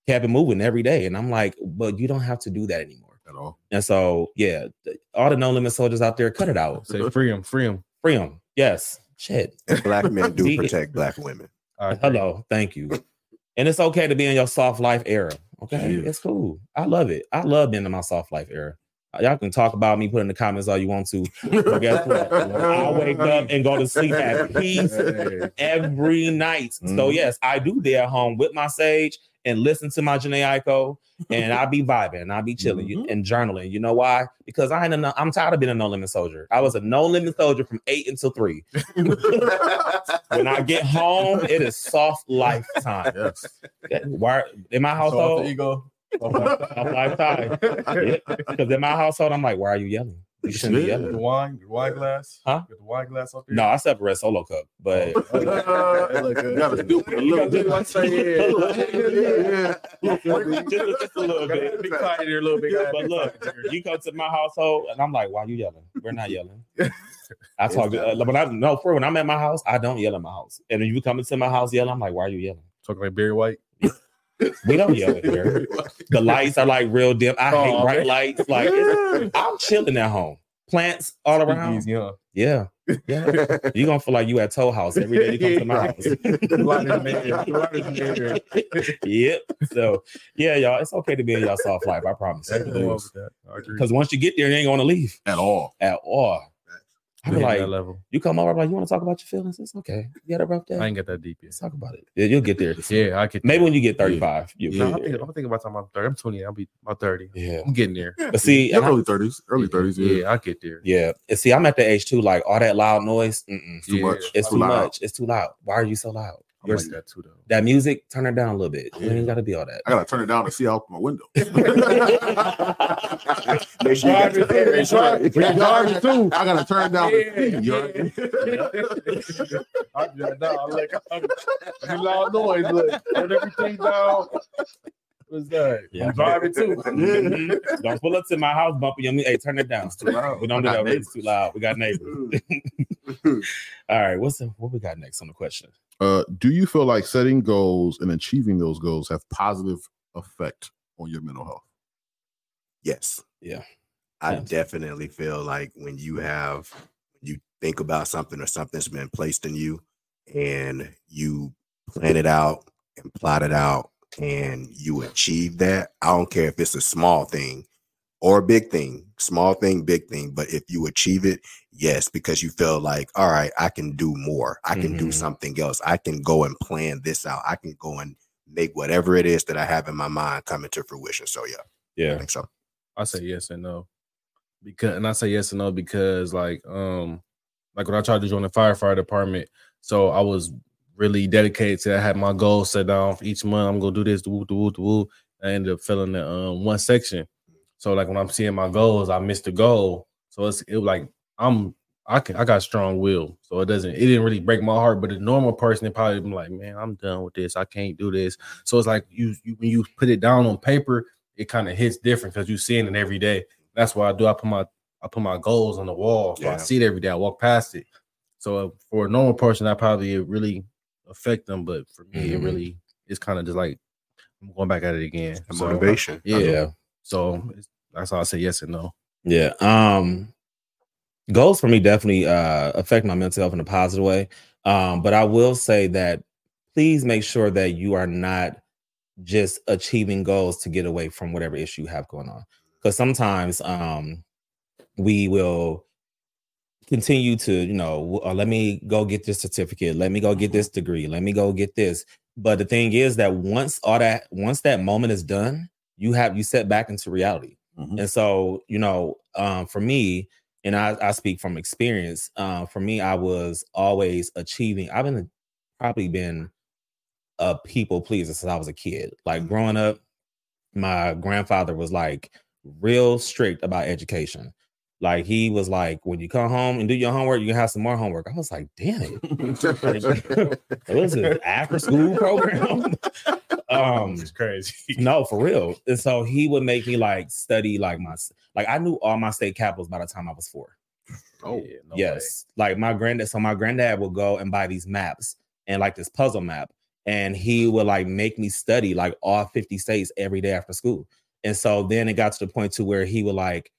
kept it moving every day. And I'm like, but you don't have to do that anymore. at all. And so, yeah, all the no limit soldiers out there, cut it out. Say free him, free him. Free them. Yes. Shit. Black men do protect black women. I. Hello. Thank you. And it's okay to be in your soft life era. Okay. Yeah. It's cool. I love it. I love being in my soft life era. Y'all can talk about me, put in the comments all you want to. But guess what? I wake up and go to sleep at peace every night. So Mhm. yes, I do be at home with my sage and listen to my Jhené Aiko, and I be vibing, and I be chilling you- and journaling. You know why? Because I ain't a I'm tired of being a no limit soldier. I was a no limit soldier from eight until three. when I get home, it is soft lifetime. Yes. Why in my household? Soft lifetime. Because in my household, I'm like, why are you yelling? You shouldn't be yelling. The wine, your wine glass, Huh? Got the wine glass up there. No, I separate solo cup, but You gotta stoop it a little bit. just, just a little bit. Be quiet here a little bit. guys. But look, you come to my household, and I'm like, "Why you yelling? We're not yelling." I talk uh, when I no for when I'm at my house, I don't yell at my house. And when you come into my house yelling, I'm like, "Why are you yelling?" talking like Barry White. We don't yell in here. The lights are like real dim. I hate Oh, bright man. lights. Like it's- I'm chilling at home. Plants all around. Easy, huh? Yeah, yeah. You're gonna feel like you at Toll House every day you come to my house. Light is there. Light is there. yep. So yeah, y'all, it's okay to be in your soft life. I promise. Nothing wrong with that. I agree. Because once you get there, you ain't gonna leave At all. at all. I We be like, that level. you come over, I'm like, you want to talk about your feelings? It's okay. You had a rough day. I ain't get that deep yet. Let's talk about it. Yeah, you'll get there. Yeah, I could. Maybe when you get 35, you'll No, get I'm thinking, I'm thinking about time I'm 30. I'm 20. I'll be about 30. Yeah. I'm getting there. But see, Yeah, and I- early thirties, early thirties. Yeah, Yeah, I get there. yeah. And see, I'm at the age too, like all that loud noise. Mm-mm. too Yeah. much. It's too loud. much. It's too loud. Why are you so loud? I Your- like that too, though. that music, turn it down a little bit. You ain't gotta be all that. I gotta turn it down to see out my window. Make sure you got your Driving, Make sure- When you're too, I gotta turn it down to see. You know what I mean? I'm down. Like, I'm, you loud noise. Look, turn everything down. What's that? Yeah. I'm driving too. Don't pull up to my house bumping your music. Hey, turn it down. It's too loud. We don't do I got that. It's too loud. We got neighbors. all right. What's the, what we got next on the question? Uh, do you feel like setting goals and achieving those goals have positive effect on your mental health? Yes. Yeah. I Yes. definitely feel like when you have you think about something or something's been placed in you and you plan it out and plot it out and you achieve that. I don't care if it's a small thing or a big thing, small thing, big thing, but if you achieve it, yes, because you feel like, all right, I can do more. I can do Mhm. something else. I can go and plan this out. I can go and make whatever it is that I have in my mind come into fruition. So yeah, yeah, I think so. I say yes and no. Because and I say yes and no because like um like when I tried to join the firefighter department, so I was really dedicated to I had my goals set down for each month. I'm gonna do this, the woo, the woo, the woo. I ended up filling the um one section. So like when I'm seeing my goals, I missed the goal. So it's it like I'm I can I got strong will. So it doesn't it didn't really break my heart, but a normal person it probably be like, man, I'm done with this. I can't do this. So it's like you, you when you put it down on paper, it kind of hits different because you're seeing it every day. That's why I do. I put my I put my goals on the wall, so I see it every day. I walk past it. So for a normal person, that probably really affect them, but for me, it Mhm. really it's kind of just like I'm going back at it again. The So, motivation. yeah. So that's how I say yes and no. Yeah. Um goals for me definitely uh affect my mental health in a positive way. Um, but I will say that please make sure that you are not just achieving goals to get away from whatever issue you have going on. Because sometimes um we will continue to, you know, uh, let me go get this certificate, let me go get this degree, let me go get this. But the thing is that once all that once that moment is done, you have you set back into reality. Mhm. And so, you know, um, for me, and I, I speak from experience, uh, for me, I was always achieving. I've been probably been a people pleaser since I was a kid. Like growing up, my grandfather was like real strict about education. Like he was like, when you come home and do your homework, you can have some more homework. I was like, damn it. It was an after school program. um It's crazy. no, for real. And so he would make me like study like my like I knew all my state capitals by the time I was four. Oh, Yeah, no way. yes. Like my granddad, so my granddad would go and buy these maps and like this puzzle map, and he would like make me study like all 50 states every day after school. And so then it got to the point to where he would like,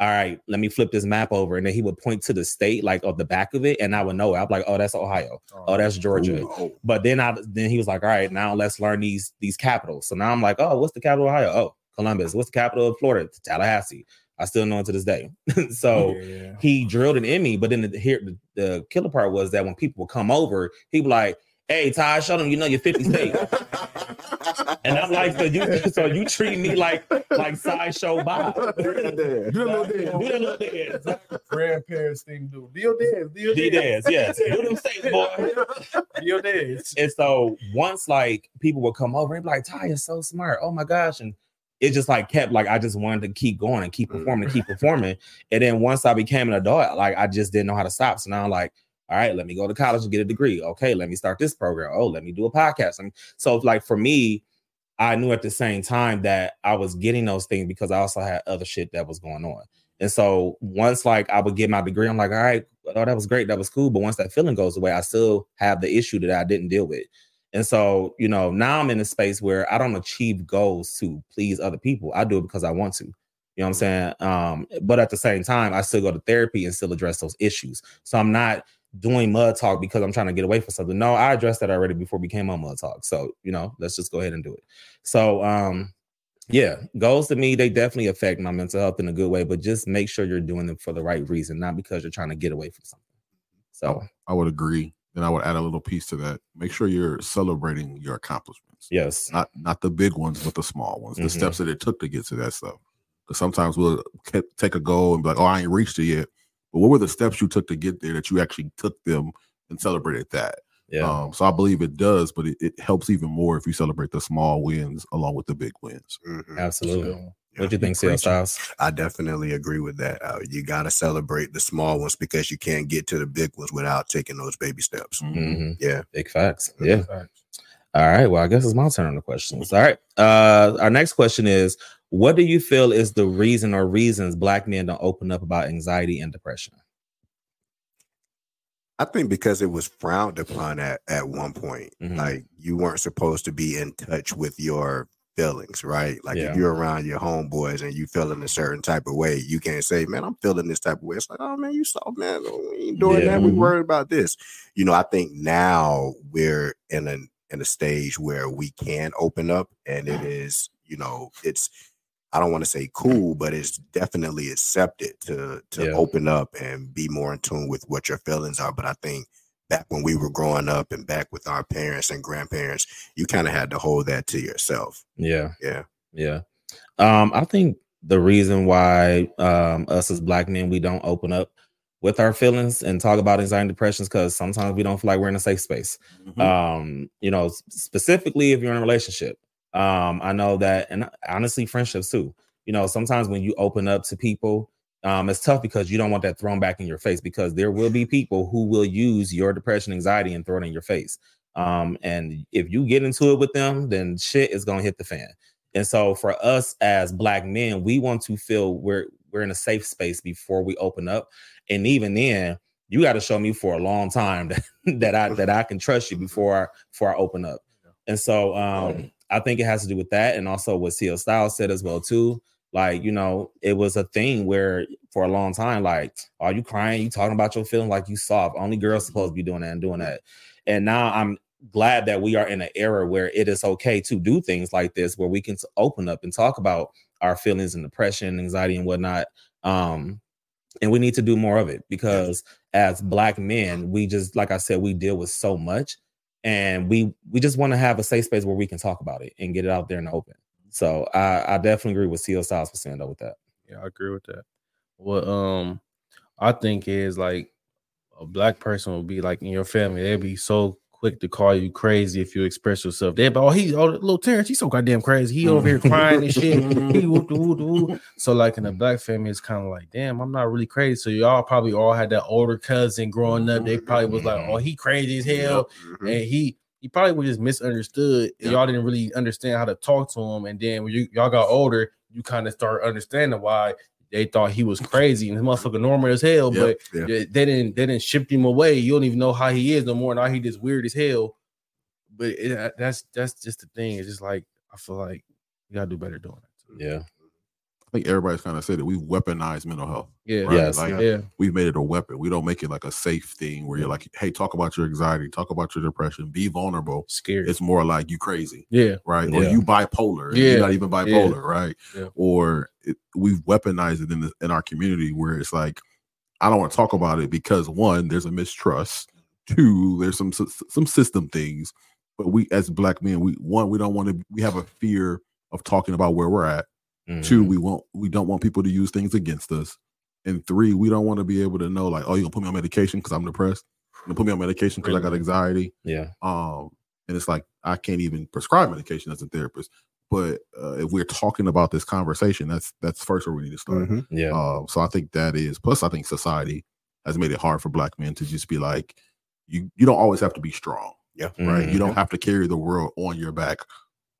all right, let me flip this map over. And then he would point to the state like of the back of it, and I would know it. I'd be like, oh, that's Ohio. Oh, that's oh, Georgia. Oh, But then I then he was like, all right, now let's learn these these capitals. So now I'm like, oh, what's the capital of Ohio? Oh, Columbus. What's the capital of Florida? Tallahassee. I still know it to this day. so yeah. he drilled it in me. But then the, here the, the killer part was that when people would come over, he'd be like, "Hey, Ty, show them you know your 50 states." and I'm like, so you so you treat me like like sideshow Bob. Do a little dance. Do that little dance. grandparents thing to do. Deal dance, deal D dance, yes. Do them states, boy. deal dance. And so once like people would come over and be like, Ty is so smart. Oh my gosh. And it just like kept like I just wanted to keep going and keep performing and keep performing. And then once I became an adult, like I just didn't know how to stop. So now I'm like, all right, let me go to college and get a degree. Okay, let me start this program. Oh, let me do a podcast. And so like for me, I knew at the same time that I was getting those things because I also had other shit that was going on. And so once like I would get my degree, I'm like, all right, oh, that was great, that was cool. But once that feeling goes away, I still have the issue that I didn't deal with. And so, you know, now I'm in a space where I don't achieve goals to please other people. I do it because I want to. You know what I'm saying? Um, but at the same time, I still go to therapy and still address those issues. So I'm not doing mud talk because I'm trying to get away from something. No, I addressed that already before we came on mud talk. So, you know, let's just go ahead and do it. So um yeah, goals to me, they definitely affect my mental health in a good way, but just make sure you're doing them for the right reason, not because you're trying to get away from something. So I would agree. And I would add a little piece to that. Make sure you're celebrating your accomplishments. yes. Not not the big ones, but the small ones. The Mhm. steps that it took to get to that stuff. Because sometimes we'll ke- take a goal and be like, "Oh, I ain't reached it yet." But what were the steps you took to get there that you actually took them and celebrated that? Yeah. Um, so I believe it does, but it, it helps even more if you celebrate the small wins along with the big wins. Mhm. Absolutely. So, What do you think, CL Styles? I definitely agree with that. Uh, you got to celebrate the small ones because you can't get to the big ones without taking those baby steps. hmm Yeah. Big facts. Yeah. facts. All right. Well, I guess it's my turn on the questions. All right. Uh, our next question is What do you feel is the reason or reasons black men don't open up about anxiety and depression? I think because it was frowned upon at, at one point. Mhm. Like you weren't supposed to be in touch with your feelings, right? Like Yeah. if you're around your homeboys and you feeling a certain type of way, you can't say, Man, I'm feeling this type of way. It's like, oh man, you saw man, we ain't doing Yeah. that. We Mhm. worried about this. You know, I think now we're in an in a stage where we can open up and it is, you know, it's I don't want to say cool, but it's definitely accepted to to Yeah. open up and be more in tune with what your feelings are. But I think back when we were growing up and back with our parents and grandparents, you kind of had to hold that to yourself. Yeah. Yeah. Yeah. Um, I think the reason why um us as black men we don't open up with our feelings and talk about anxiety and depression is because sometimes we don't feel like we're in a safe space. Mhm. Um, you know, specifically if you're in a relationship. Um, I know that and honestly friendships too. You know, sometimes when you open up to people, um, it's tough because you don't want that thrown back in your face because there will be people who will use your depression, anxiety, and throw it in your face. Um, and if you get into it with them, then shit is gonna hit the fan. And so for us as black men, we want to feel we're we're in a safe space before we open up. And even then, you got to show me for a long time that, that I that I can trust you before I before I open up. And so um I think it has to do with that and also what CL Styles said as well too. Like, you know, it was a thing where for a long time, like, are you crying? You talking about your feeling like you soft. Only girls supposed to be doing that and doing that. And now I'm glad that we are in an era where it is okay to do things like this, where we can open up and talk about our feelings and depression, anxiety, and whatnot. Um, and we need to do more of it because as black men, we just like I said, we deal with so much, and we we just want to have a safe space where we can talk about it and get it out there in the open. So I, I definitely agree with CL Styles for saying though with that. Yeah, I agree with that. What um I think is like a black person will be like in your family, they'd be so quick to call you crazy if you express yourself. They but oh, he oh little Terrence, he's so goddamn crazy. He over here crying and shit. Mm-hmm. He whoop, whoop, whoop. So like in the mm-hmm. black family, it's kind of like, damn, I'm not really crazy. So y'all probably all had that older cousin growing up. They mm-hmm. probably was like, oh, he crazy as hell. And he he probably was just misunderstood. and Y'all didn't really understand how to talk to him, and then when you y'all got older, you kind of start understanding why they thought he was crazy and his motherfucker normal as hell, Yep, but yeah. they, didn't they didn't ship him away. You don't even know how he is no more. Now he just weird as hell. But it, that's that's just the thing. It's just like I feel like you gotta do better doing it. Yeah. I think everybody's kind of said that we've weaponized mental health. Yeah, Right? Yes. Like yeah, we've made it a weapon. We don't make it like a safe thing where you're like, hey, talk about your anxiety, talk about your depression, be vulnerable. scary. It's more like you crazy, yeah, right? Or you bipolar. Yeah. You're not even bipolar, right? Yeah. Or it, we've weaponized it in the, in our community where it's like, I don't want to talk about it because one, there's a mistrust. Two, there's some some system things. But we as black men, we one, we don't want to we have a fear of talking about where we're at. Two, Mhm. we want we don't want people to use things against us. And three, we don't want to be able to know like, oh, you gonna put me on medication because I'm depressed. You gonna put me on medication because I got anxiety. Yeah. Um, and it's like I can't even prescribe medication as a therapist. But uh, if we're talking about this conversation, that's that's first where we need to start. Mhm. Yeah. Um, so I think that is plus I think society has made it hard for black men to just be like, you you don't always have to be strong, Yeah. right? Mhm. You don't have to carry the world on your back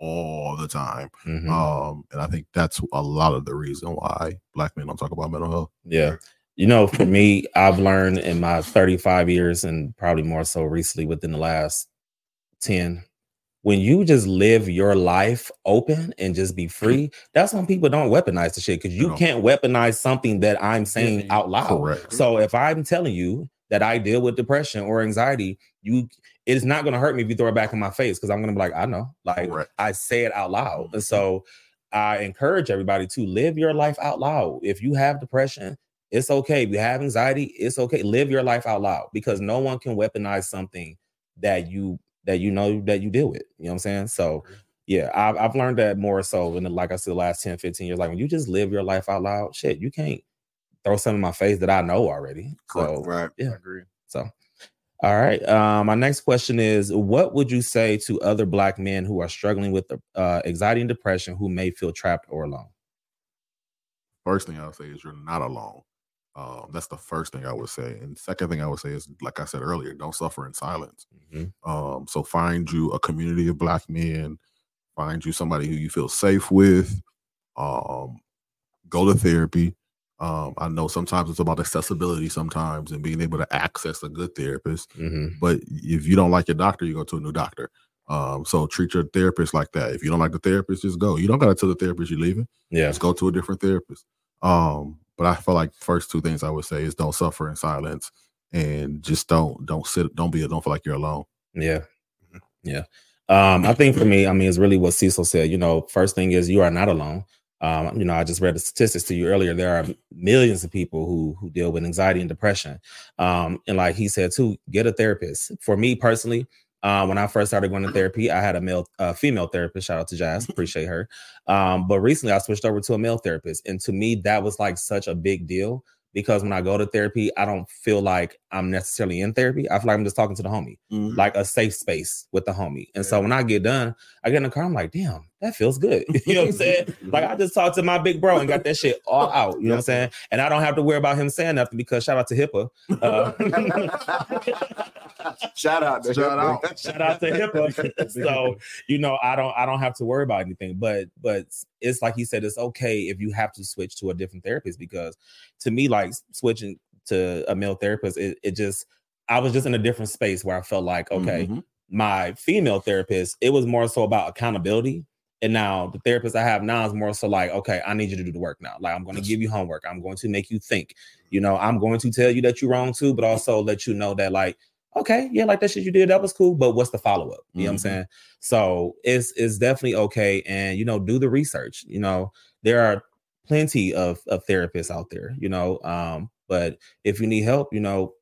all the time. Mhm. Um, and I think that's a lot of the reason why black men don't talk about mental health. Yeah. You know, for me, I've learned in my 35 years and probably more so recently within the last 10, when you just live your life open and just be free, that's when people don't weaponize the shit because you No. can't weaponize something that I'm saying Yeah, out loud. Correct. So if I'm telling you that I deal with depression or anxiety, you it's not gonna hurt me if you throw it back in my face because I'm gonna be like, I know, like Correct. I say it out loud. And mm-hmm. so I encourage everybody to live your life out loud. If you have depression, it's okay. If you have anxiety, it's okay. Live your life out loud because no one can weaponize something that you that you know that you deal with. You know what I'm saying? So yeah, I've, I've learned that more so in the, like I said, the last 10, 15 years. Like when you just live your life out loud, shit, you can't throw something in my face that I know already. So Right. Yeah. I agree. so All right. Um, my next question is: What would you say to other Black men who are struggling with uh, anxiety and depression, who may feel trapped or alone? First thing I would say is you're not alone. Um, that's the first thing I would say. And second thing I would say is, like I said earlier, don't suffer in silence. Mhm. Um, so find you a community of black men, find you somebody who you feel safe with. Um, go to therapy. Um, I know sometimes it's about accessibility sometimes and being able to access a good therapist. Mhm. But if you don't like your doctor, you go to a new doctor. Um, so treat your therapist like that. If you don't like the therapist, just go. You don't gotta tell the therapist you're leaving. Yeah. Just go to a different therapist. Um, but I feel like first two things I would say is don't suffer in silence and just don't don't sit don't be don't feel like you're alone. Yeah. Yeah. Um, I think for me, I mean, it's really what CL said. You know, first thing is you are not alone. Um, you know, I just read the statistics to you earlier. There are millions of people who who deal with anxiety and depression. Um, and like he said too, get a therapist. For me personally, uh, when I first started going to therapy, I had a male, uh, female therapist. Shout out to Jazz, appreciate her. Um, but recently, I switched over to a male therapist, and to me, that was like such a big deal because when I go to therapy, I don't feel like I'm necessarily in therapy. I feel like I'm just talking to the homie, like a safe space with the homie. And so when I get done, I get in the car, I'm like, damn, that feels good. you know what I'm saying? like I just talked to my big bro and got that shit all out. You know what I'm saying? And I don't have to worry about him saying nothing because shout out to HIPAA. Uh, Shout out to Shout HIPAA. out. shout out to HIPAA. so you know, I don't I don't have to worry about anything. But but it's like he said, it's okay if you have to switch to a different therapist because to me, like switching to a male therapist, it, it just I was just in a different space where I felt like, okay, Mhm. my female therapist, it was more so about accountability. And now the therapist I have now is more so like, okay, I need you to do the work now. Like I'm going to give you homework. I'm going to make you think. You know, I'm going to tell you that you're wrong too, but also let you know that like, okay, yeah, like that shit you did, that was cool. But what's the follow up? You know what I'm Mhm. saying? So it's it's definitely okay. And you know, do the research. You know, there are plenty of, of therapists out there, you know. Um, but if you need help, you know,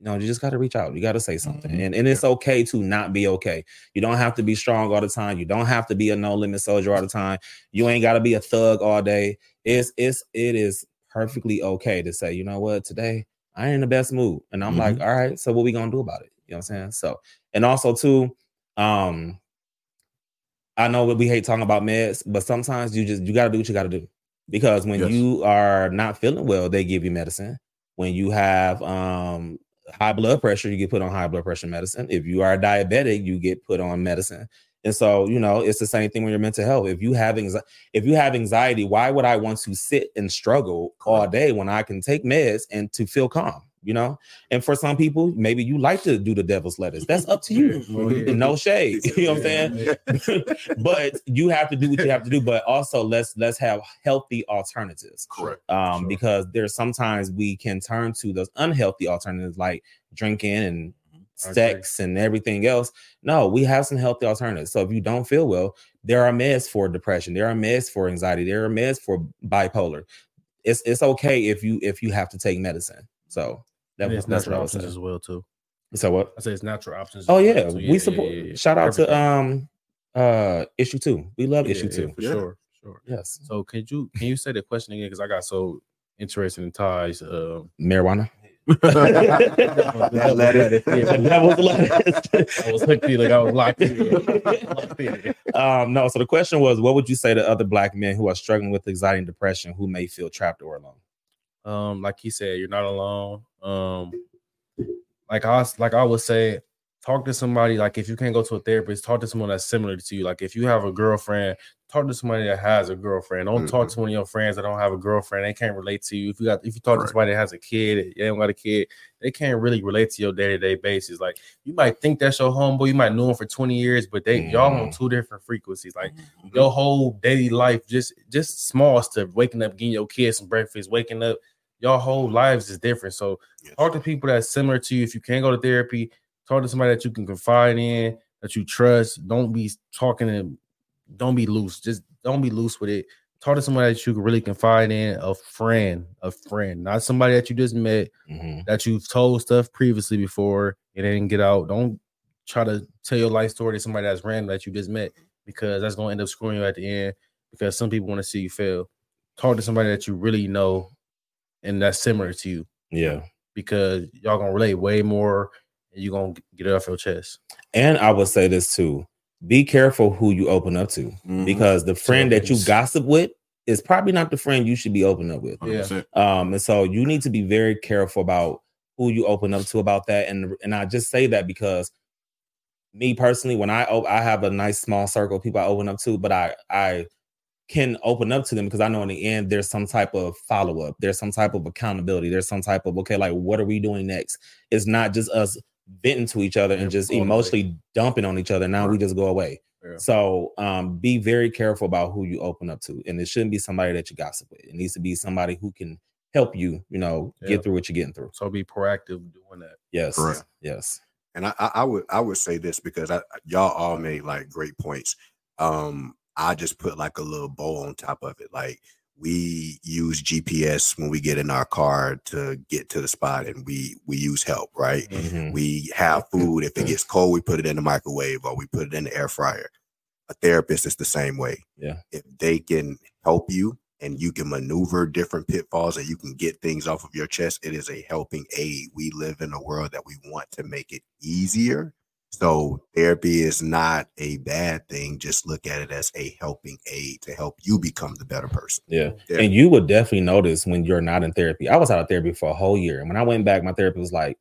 you know, you just got to reach out. You got to say something, Mhm. and and it's okay to not be okay. You don't have to be strong all the time. You don't have to be a no limit soldier all the time. You ain't got to be a thug all day. It's it's it is perfectly okay to say, you know what, today I ain't in the best mood, and I'm like, all right, so what we gonna do about it? You know what I'm saying? So, and also too, um, I know that we hate talking about meds, but sometimes you just you got to do what you got to do because when Yes. you are not feeling well, they give you medicine. When you have um high blood pressure, you get put on high blood pressure medicine. If you are diabetic, you get put on medicine. And so, you know, it's the same thing when you're mental health. If you have anxiety, if you have anxiety, why would I want to sit and struggle all day when I can take meds and to feel calm? You know, and for some people, maybe you like to do the devil's lettuce. That's up to you. Oh, yeah. No shade. You know what I'm saying? but you have to do what you have to do. But also let's let's have healthy alternatives Correct. um, Sure. because there's sometimes we can turn to those unhealthy alternatives like drinking and sex and everything else. No, we have some healthy alternatives. So if you don't feel well, there are meds for depression, there are meds for anxiety, there are meds for bipolar. It's it's okay if you if you have to take medicine. So that was that's natural options as well too. So what? I say it's natural options. as Oh well, yeah, too. we support. yeah, yeah. Shout out Everything. to um uh issue two. We love Yeah, issue yeah, two. for Yeah. sure, sure. Yes, So can you can you say the question again? Because I got so interested in ties. Um, marijuana. That lettuce. that was the lettuce. I was hooked in, like I was locked in. Locked in. um, no, so the question was, what would you say to other black men who are struggling with anxiety and depression who may feel trapped or alone? Um, like he said, you're not alone. Um, like I like I would say, talk to somebody. Like if you can't go to a therapist, talk to someone that's similar to you. Like if you have a girlfriend, talk to somebody that has a girlfriend. Don't talk to one of your friends that don't have a girlfriend. They can't relate to you. If you got, if you talk to somebody that has a kid, they don't got a kid, they can't really relate to your day to day basis. Like you might think that's your homeboy, you might know him for 20 years, but they y'all on two different frequencies. Like your whole daily life, just just small stuff, waking up, getting your kids some breakfast, waking up, your whole lives is different. So Yes. talk to people that's similar to you. If you can't go to therapy, talk to somebody that you can confide in, that you trust. Don't be talking to don't be loose. Just don't be loose with it. Talk to somebody that you can really confide in, a friend, a friend, not somebody that you just met Mhm. that you've told stuff previously before and it didn't get out. Don't try to tell your life story to somebody that's random that you just met because that's gonna end up screwing you at the end because some people want to see you fail. Talk to somebody that you really know and that's similar to you Yeah. because y'all gonna relate way more and you gonna get it off your chest. And I would say this too: be careful who you open up to, Mhm. because the friend that you gossip with is probably not the friend you should be open up with. 100%. Um, and so you need to be very careful about who you open up to about that. And and I just say that because me personally, when I op- I have a nice small circle of people I open up to, but I I can open up to them because I know in the end there's some type of follow up, there's some type of accountability, there's some type of okay, like what are we doing next? It's not just us venting to each other and Yeah, just going away. emotionally dumping on each other. Now we just go away. Yeah. So um, be very careful about who you open up to, and it shouldn't be somebody that you gossip with. It needs to be somebody who can help you, you know, Yeah. get through what you're getting through. So be proactive doing that. Yes, Correct. yes, and I, I, I would I would say this because I, y'all all made like great points. Um, I just put like a little bow on top of it. Like we use GPS when we get in our car to get to the spot, and we we use help, right? Mhm. We have food. If it gets cold, we put it in the microwave or we put it in the air fryer. A therapist is the same way. Yeah. If they can help you and you can maneuver different pitfalls and you can get things off of your chest, it is a helping aid. We live in a world that we want to make it easier. So therapy is not a bad thing. Just look at it as a helping aid to help you become the better person. yeah. Yeah. And you would definitely notice when you're not in therapy. I was out of therapy for a whole year, and when I went back, my therapist was like,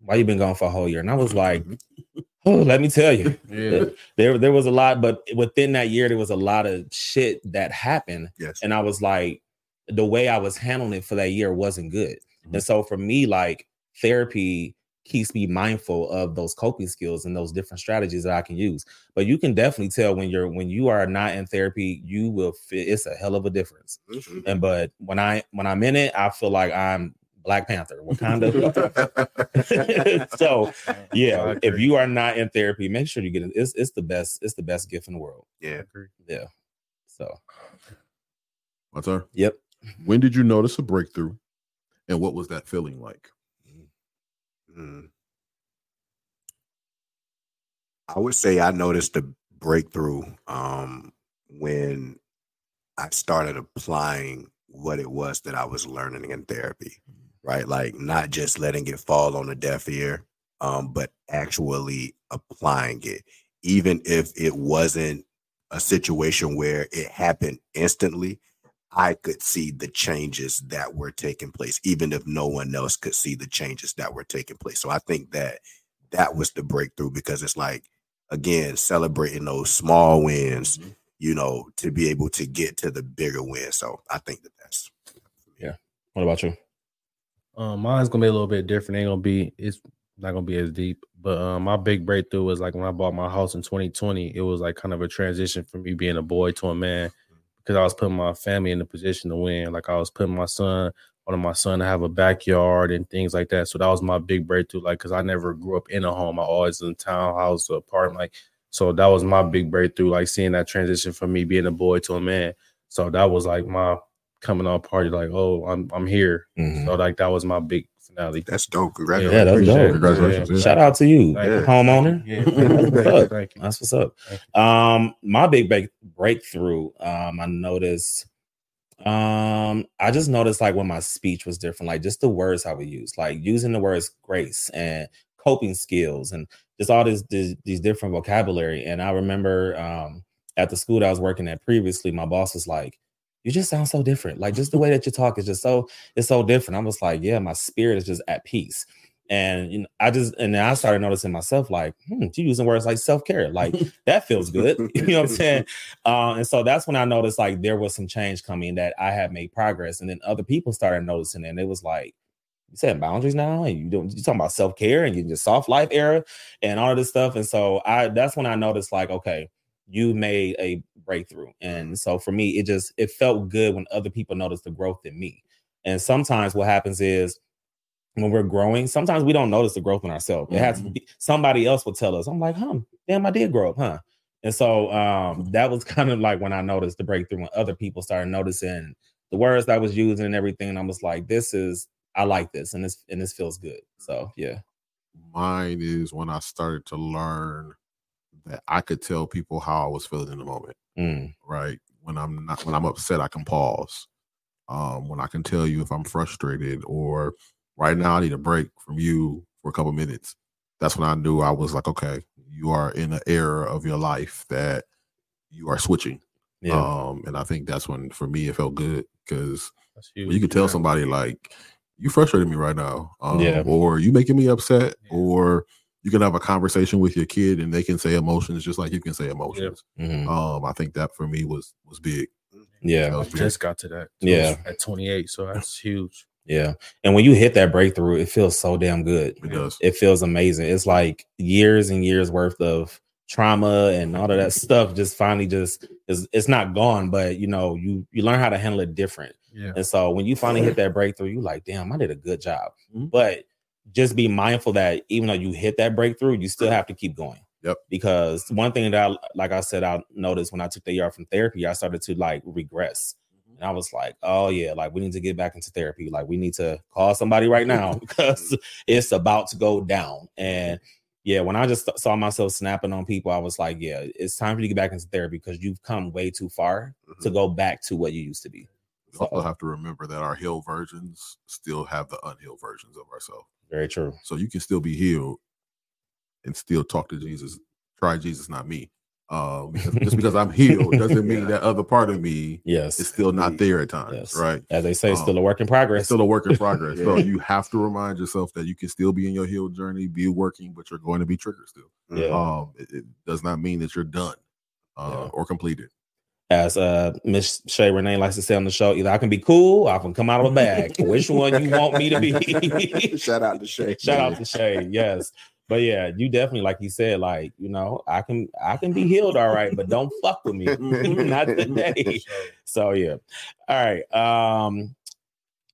"Why you been gone for a whole year?" And I was like, mm-hmm. "Oh, let me tell you." Yeah. there there was a lot but within that year there was a lot of shit that happened Yes. and i was like the way i was handling it for that year wasn't good and mm-hmm. so for me like therapy keeps me mindful of those coping skills and those different strategies that i can use. But you can definitely tell when you're when you are not in therapy you will feel it's a hell of a difference. Mhm. and but when i when i'm in it i feel like i'm black panther wakanda. So yeah if you are not in therapy make sure you get it. It's, it's the best it's the best gift in the world. Yeah. yeah. So. My turn. yep. When did you notice a breakthrough, and what was that feeling like? Mm. I would say I noticed a breakthrough um, when I started applying what it was that I was learning in therapy, right? Like not just letting it fall on a deaf ear, um, but actually applying it, even if it wasn't a situation where it happened instantly. I could see the changes that were taking place, even if no one else could see the changes that were taking place. So I think that that was the breakthrough because it's like, again, celebrating those small wins, you know, to be able to get to the bigger win. So I think that that's Yeah. what about you Um, mine's gonna be a little bit different. Ain't gonna be. It's not gonna be as deep. But um, my big breakthrough was like when I bought my house in 2020. It was like kind of a transition from me being a boy to a man because I was putting my family in the position to win. Like I was putting my son, wanting my son to have a backyard and things like that. So that was my big breakthrough. Like because I never grew up in a home. I always in a townhouse or apartment. Like so that was my big breakthrough. Like seeing that transition from me being a boy to a man. So that was like my coming out party. Like oh, I'm I'm here. Mhm. So like that was my big finale. that's dope. Congratulations. Yeah, that's dope. Congratulations. Yeah. shout out to you Thank you. homeowner Yeah, That's what's up. thank you. That's what's up. Um, my big break breakthrough. Um, I noticed. Um, I just noticed like when my speech was different, like just the words I would use, like using the words grace and coping skills, and just all this, these these different vocabulary. And I remember um at the school that I was working at previously, my boss was like, "You just sound so different. Like just the way that you talk is just so it's so different." I was like, "Yeah, my spirit is just at peace." And you know, I just and then I started noticing myself like, hmm, you using words like self care, like that feels good. you know what I'm saying? Uh, and so that's when I noticed like there was some change coming that I had made progress, and then other people started noticing, and it was like, you said boundaries now, and you don't you talking about self care and you just soft life era and all of this stuff. And so I that's when I noticed like, okay, you made a breakthrough, and so for me, it just it felt good when other people noticed the growth in me. And sometimes what happens is when we're growing, sometimes we don't notice the growth in ourselves. It has to be somebody else will tell us. I'm like, huh, damn, I did grow up, huh? And so um, that was kind of like when I noticed the breakthrough when other people started noticing the words that I was using and everything. And I was like, this is I like this and this and this feels good. So yeah. Mine is when I started to learn I could tell people how I was feeling in the moment. Mm, Right when I'm not when I'm upset, I can pause. Um, when I can tell you if I'm frustrated or right now I need a break from you for a couple minutes. that's when I knew I was like, okay, you are in an era of your life that you are switching. Yeah. Um, and I think that's when for me it felt good because you could tell Yeah. somebody like you frustrated me right now, um, Yeah. or you making me upset, Yeah. or you can have a conversation with your kid and they can say emotions just like you can say emotions. Mhm. Um, I think that for me was was big. Yeah. was I big. just got to that. So Yeah. At 28, so that's huge. Yeah. And when you hit that breakthrough, it feels so damn good. It does. It feels amazing. It's like years and years worth of trauma and all of that stuff just finally just is it's not gone, but you know, you you learn how to handle it different. Yeah. And so when you finally hit that breakthrough, you like, damn, I did a good job. Mhm. But just be mindful that even though you hit that breakthrough, you still have to keep going. Yep. Because one thing that I like I said, I noticed when I took the year from therapy, I started to like regress. Mm-hmm. And I was like, oh yeah, like we need to get back into therapy. Like we need to call somebody right now because it's about to go down. And yeah, when I just saw myself snapping on people, I was like, yeah, it's time for you to get back into therapy because you've come way too far to go back to what you used to be. We also have to remember that our healed versions still have the unhealed versions of ourselves. Very true. So you can still be healed and still talk to Jesus. Try Jesus, not me. Uh, because just because I'm healed doesn't mean that other part of me Yes. is still not there at times, Yes. right? As they say, Um, still a work in progress. Still a work in progress. So you have to remind yourself that you can still be in your healed journey, be working, but you're going to be triggered still. Yeah. Um, it, it does not mean that you're done uh, Yeah. or completed. As uh Miss Shay Renee likes to say on the show, either I can be cool or I can come out of a bag. Which one you want me to be? Shout out to Shay. Shout out to Shay, yes. But yeah, you definitely, like you said, like you know, I can I can be healed, all right, but don't fuck with me, not today. So yeah, all right. Um,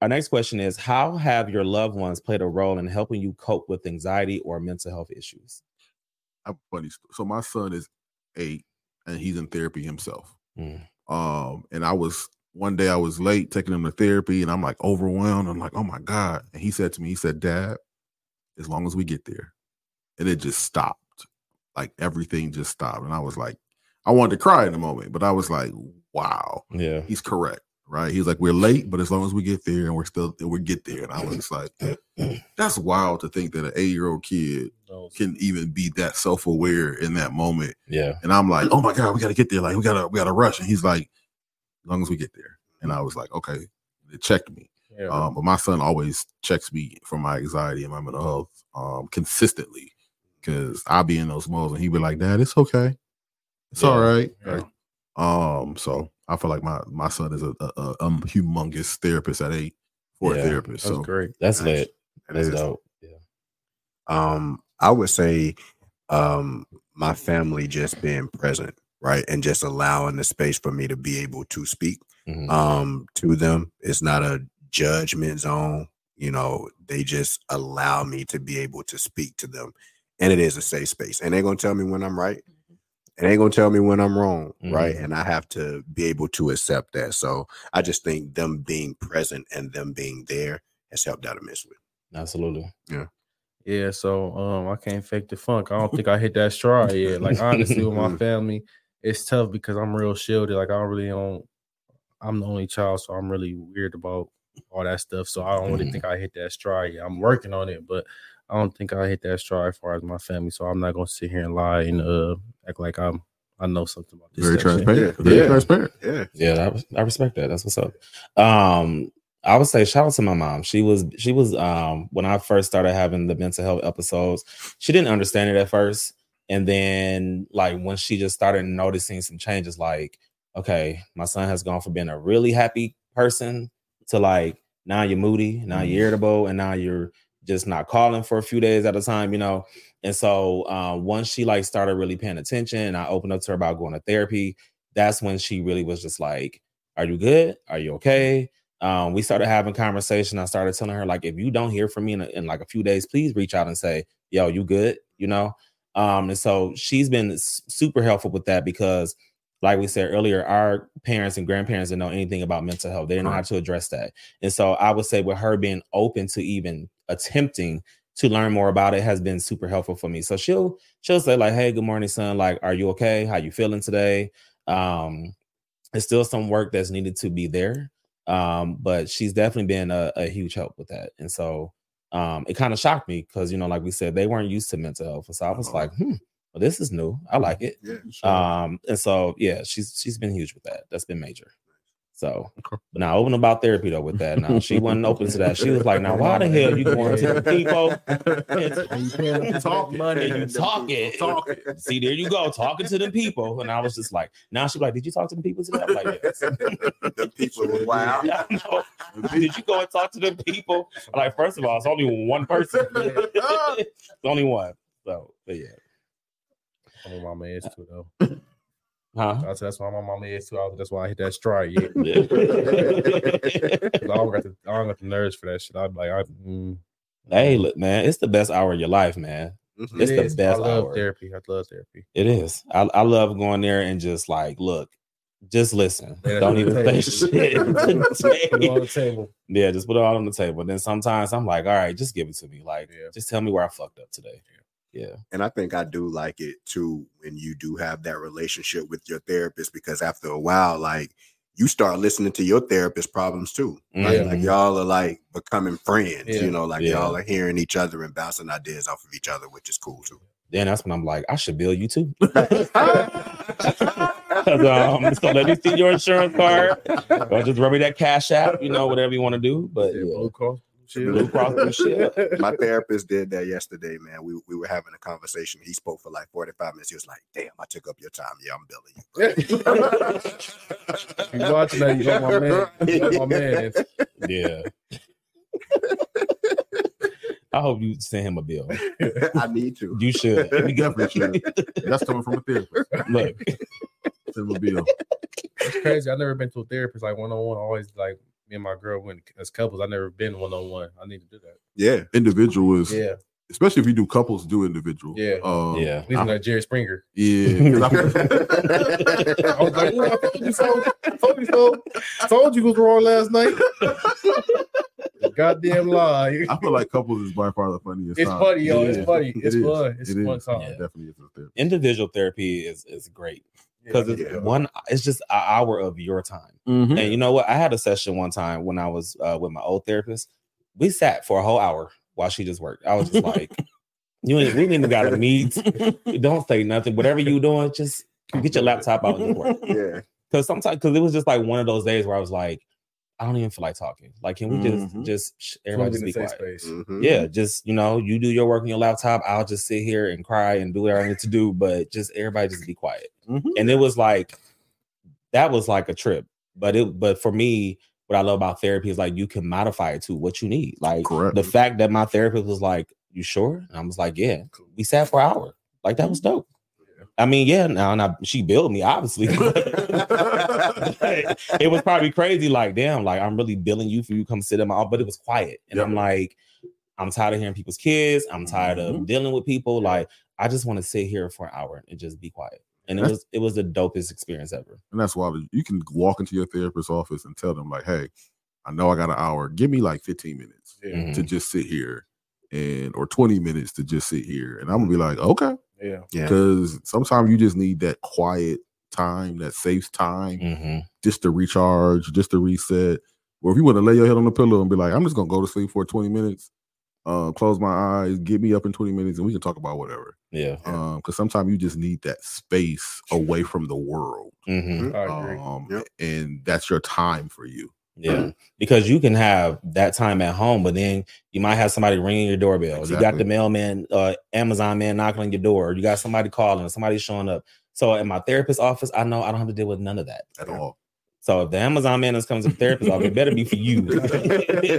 our next question is: How have your loved ones played a role in helping you cope with anxiety or mental health issues? I funny So my son is eight and he's in therapy himself. Mm. Um, and I was one day I was late taking him to therapy and I'm like overwhelmed. I'm like, oh my God. And he said to me, he said, Dad, as long as we get there. And it just stopped. Like everything just stopped. And I was like, I wanted to cry in a moment, but I was like, wow, Yeah, he's correct. Right. He's like, we're late, but as long as we get there and we're still we get there. And I was like, that's wild to think that an eight-year-old kid Those- can even be that self-aware in that moment. yeah, And I'm like, oh my God, we gotta get there. Like we gotta we gotta rush. And he's like, as long as we get there. And I was like, okay, it checked me. yeah. Um, but my son always checks me for my anxiety and my mental health um consistently. Cause I'll be in those modes and he'd be like, Dad, it's okay. It's all Yeah, right. yeah. Um, so I feel like my my son is a, a, a um, humongous therapist at eight for a therapist. That's So great. that's Nice. lit. That's dope. Yeah, Um, I would say um my family just being present, right? And just allowing the space for me to be able to speak Mhm. um to them. It's not a judgment zone, you know, they just allow me to be able to speak to them. And it is a safe space. And they're gonna tell me when I'm right. And they're gonna tell me when I'm wrong, right? Mhm. And I have to be able to accept that. So I just think them being present and them being there has helped out immensely. absolutely. Yeah, so um, I can't fake the funk. I don't think I hit that stride yet. Like honestly, with my family, it's tough because I'm real shielded. Like I don't really don't. I'm the only child, so I'm really weird about all that stuff. So I don't really Mhm. think I hit that stride yet. I'm working on it, but I don't think I hit that stride as far as my family. So I'm not gonna sit here and lie and uh act like I'm I know something about this. very transparent. Yeah. Very Yeah. transparent. Yeah. Yeah, I, I respect that. That's what's up. Um, I would say shout out to my mom. She was she was um when I first started having the mental health episodes, she didn't understand it at first. And then like when she just started noticing some changes, like, okay, my son has gone from being a really happy person to like now you're moody, now you're irritable, and now you're just not calling for a few days at a time, you know. And so uh, once she like started really paying attention, and I opened up to her about going to therapy, that's when she really was just like, "Are you good? Are you okay?" Um, we started having conversation. I started telling her like, if you don't hear from me in, a, in like a few days, please reach out and say, "Yo, you good?" You know. Um, and so she's been super helpful with that because, like we said earlier, our parents and grandparents didn't know anything about mental health. They didn't know how to address that. And so I would say with her being open to even attempting to learn more about it has been super helpful for me. So she'll she'll say like, "Hey, good morning, son. Like, are you okay? How you feeling today?" Um, it's still some work that's needed to be there, um, but she's definitely been a, a huge help with that. And so, um, it kind of shocked me because you know, like we said, they weren't used to mental health, and so I was Uh-huh. like, hmm, well, this is new. I like it. Yeah, sure. Um, and so yeah, she's she's been huge with that. That's been major. So, Okay. but now open about therapy though with that. Now she wasn't open to that. She was like, "Now why the hell you going to the people And you paying them talking. money and you talking? Talking. See, there you go, talking to them people." And I was just like, "Now she's like, did you talk to the people today?" I'm like, "Yes." the people were wild. Yeah, I know. Did you go and talk to the people? I'm like, first of all, it's only one person. it's only one. So, but yeah, I'm on my mama is too though. Huh? I said that's why my mama is too. I was- That's why I hit that stride. Yeah. Yeah. 'Cause I don't got the I don't got the nerves for that shit. I'd like, I, mm, hey, look, man, it's the best hour of your life, man. Mhm. It's it the is. best I love hour. therapy. I love therapy. It is. I, I love going there and just like, look, just listen. Yeah, Don't even what say shit. Put it on the table. yeah, just put it all on the table. And Then sometimes I'm like, all right, just give it to me. Like, Yeah. just tell me where I fucked up today. Yeah. And I think I do like it too when you do have that relationship with your therapist because after a while, like you start listening to your therapist problems too. Right? Mhm. Like y'all are like becoming friends, Yeah. you know, like Yeah. y'all are hearing each other and bouncing ideas off of each other, which is cool too. Then that's when I'm like, I should bill you too. 'Cause, um, so let me see your insurance card. Or just rub me that cash app, you know, whatever you want to do. But Yeah, yeah. Blue Cross. Shit. Blue Cross Blue Shield. My therapist did that yesterday, man. We we were having a conversation. He spoke for like 45 minutes. He was like, damn, I took up your time. Yeah, I'm billing you. You watching that? You know my man. You know my man. Yeah. I hope you send him a bill. I need to. You should. You definitely should. That's coming from a therapist. Look, Send him a bill. It's crazy. I've never been to a therapist like one on one. Always like me and my girl went as couples. I've never been one on one. I need to do that. Yeah. Individual is, Yeah, especially if you do couples, do individual. Yeah. Um, yeah. listen like Jerry Springer. Yeah, I was like, "Ooh, I told you so. I told you so. I told you was wrong last night. Goddamn lie. I, I feel like couples is by far the funniest. It's time. funny, yo. It It's is. funny. It It's is. fun. It's It a fun is. time. It definitely is a therapy. Individual therapy is is great because it's Yeah. one. It's just an hour of your time. Mm-hmm. And you know what? I had a session one time when I was uh, with my old therapist. We sat for a whole hour while she just worked. I was just like, "You ain't, we ain't even got to meet. Don't say nothing. Whatever you doing, just get your laptop out and just work." Yeah. Because sometimes, because it was just like one of those days where I was like, "I don't even feel like talking. Like, can we just Mhm. just sh- It's everybody just be quiet?" space. Mhm. Yeah, just you know, you do your work on your laptop. I'll just sit here and cry and do whatever I need to do, but just everybody just be quiet. Mhm. And it was like that was like a trip. But it but for me, what I love about therapy is like you can modify it to what you need. Like Correct. the fact that my therapist was like, You sure? And I was like, Yeah. We sat for an hour. Like that was dope. I mean, yeah, now and I, she billed me, obviously. it was probably crazy, like, damn, like I'm really billing you for you come sit in my but it was quiet. And Yep. I'm like, I'm tired of hearing people's kids. I'm tired of dealing with people. Like, I just want to sit here for an hour and just be quiet. And it was it was the dopest experience ever. And that's why you can walk into your therapist's office and tell them, like, hey, I know I got an hour. Give me like 15 minutes Yeah. Mhm. to just sit here and or 20 minutes to just sit here. And I'm gonna be like, okay. Yeah. Yeah. Because sometimes you just need that quiet time, that safe time, Mhm. just to recharge, just to reset. Or if you want to lay your head on the pillow and be like, I'm just gonna go to sleep for 20 minutes, uh, close my eyes, get me up in 20 minutes, and we can talk about whatever. Yeah. Um, because sometimes you just need that space away from the world. Mhm. I agree. Um, Yep. and that's your time for you. Yeah. Because you can have that time at home, but then you might have somebody ringing your doorbell. You got the mailman, uh, Amazon man knocking on your door. You got somebody calling, somebody showing up. So in my therapist's office, I know I don't have to deal with none of that. At all. So if the Amazon man is coming to the therapist's office, it better be for you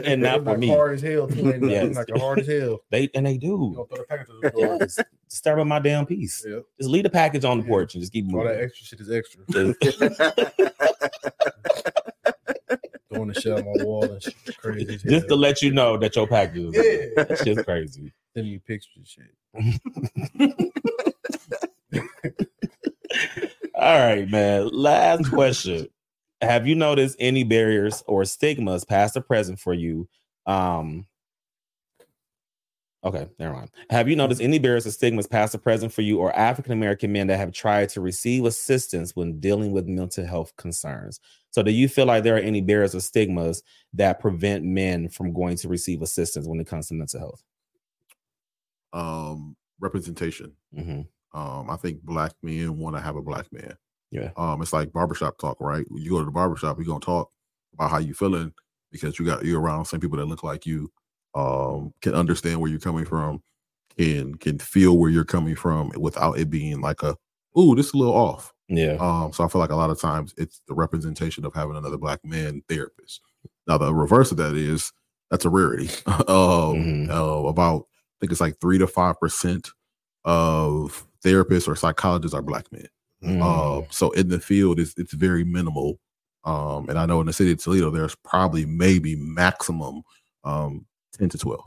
and not for me. hard as hell. Too, ain't it? Yes. Like hard as hell. They and they do. gonna the package to the door. Just Start with my damn piece. Yeah. Just leave the package on the Yeah. porch and just keep moving. All that extra shit is extra. Just, Throwing the shit on my wall and shit. Crazy. as just to let you know that your package is Yeah. that shit's crazy. Sending you pictures shit. All right, man. Last question. Have you noticed any barriers or stigmas, past or present, for you? Um, Okay, never mind. Have you noticed any barriers or stigmas, past or present, for you or African American men that have tried to receive assistance when dealing with mental health concerns? So, do you feel like there are any barriers or stigmas that prevent men from going to receive assistance when it comes to mental health? Um, representation. Mhm. Um, I think black men want to have a black man. Yeah. Um, it's like barbershop talk, right? When you go to the barbershop, you're gonna talk about how you feeling because you got you're around some people that look like you, um, can understand where you're coming from, can can feel where you're coming from without it being like a ooh, this is a little off. Yeah. Um, so I feel like a lot of times it's the representation of having another black man therapist. Now the reverse of that is that's a rarity. um, uh, about I think it's like three to five percent of therapists or psychologists are black men. Mm. Um, so in the field, it's it's very minimal. Um, and I know in the city of Toledo, there's probably maybe maximum um, ten to twelve.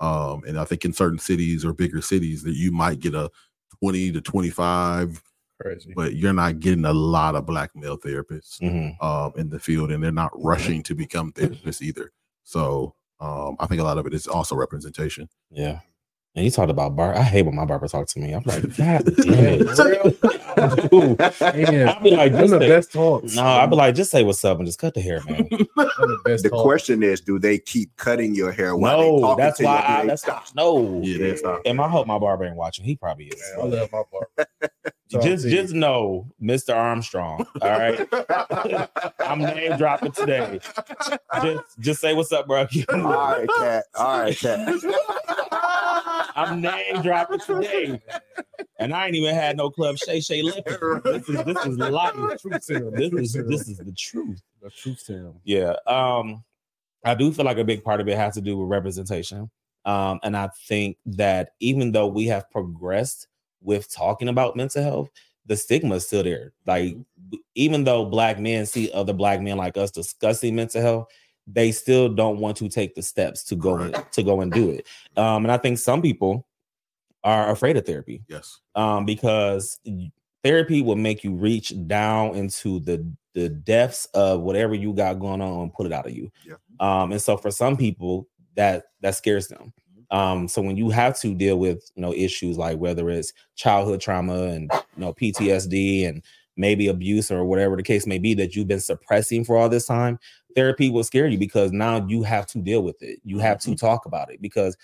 Um, and I think in certain cities or bigger cities that you might get a twenty to twenty five, Crazy. but you're not getting a lot of black male therapists Mhm. um, in the field, and they're not rushing to become therapists either. So um, I think a lot of it is also representation. Yeah. And you talked about bar. I hate when my barber talks to me. I'm like, God damn it. I'll be like, Them just the say- best talks. No, I'll be like, just say what's up and just cut the hair, man. The best The question is, do they keep cutting your hair while they no, talking that's to you? why or I they that's stop? no. Yeah, they stop. And I hope my barber ain't watching. He probably is. Man, I love my barber. Just just know, Mr. Armstrong. All right. I'm name dropping today. Just just say what's up, bro. All right, cat. All right, cat. I'm name dropping today. And I ain't even had no club Shay Shay lipping. This is this is life. This is this is the truth. the truth serum. Yeah. Um, I do feel like a big part of it has to do with representation. Um, and I think that even though we have progressed with talking about mental health, the stigma is still there. Like, even though black men see other black men like us discussing mental health, they still don't want to take the steps to go and, to go and do it. Um, and I think some people are afraid of therapy Yes. um, because therapy will make you reach down into the the depths of whatever you got going on and pull it out of you. Yeah. Um, and so for some people that that scares them. Um, so when you have to deal with you know issues like whether it's childhood trauma and you know PTSD and maybe abuse or whatever the case may be that you've been suppressing for all this time, therapy will scare you because now you have to deal with it. You have to talk about it because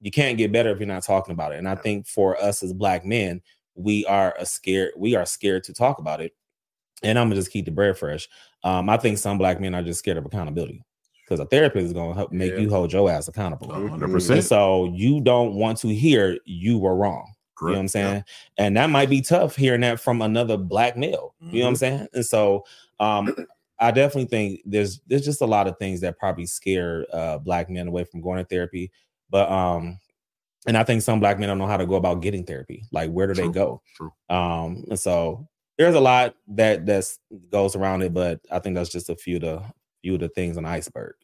you can't get better if you're not talking about it. And I think for us as black men, we are a scared, we are scared to talk about it. And I'm gonna just keep the bread fresh. Um, I think some black men are just scared of accountability because a therapist is gonna help make Yeah. you hold your ass accountable. hundred And percent. so you don't want to hear you were wrong. You know what I'm saying? And that might be tough hearing that from another black male. You know what I'm saying? And so um I definitely think there's there's just a lot of things that probably scare uh black men away from going to therapy. But um and I think some black men don't know how to go about getting therapy. Like where do they go? True. Um and so there's a lot that that's goes around it, but I think that's just a few of the few of the things on the iceberg.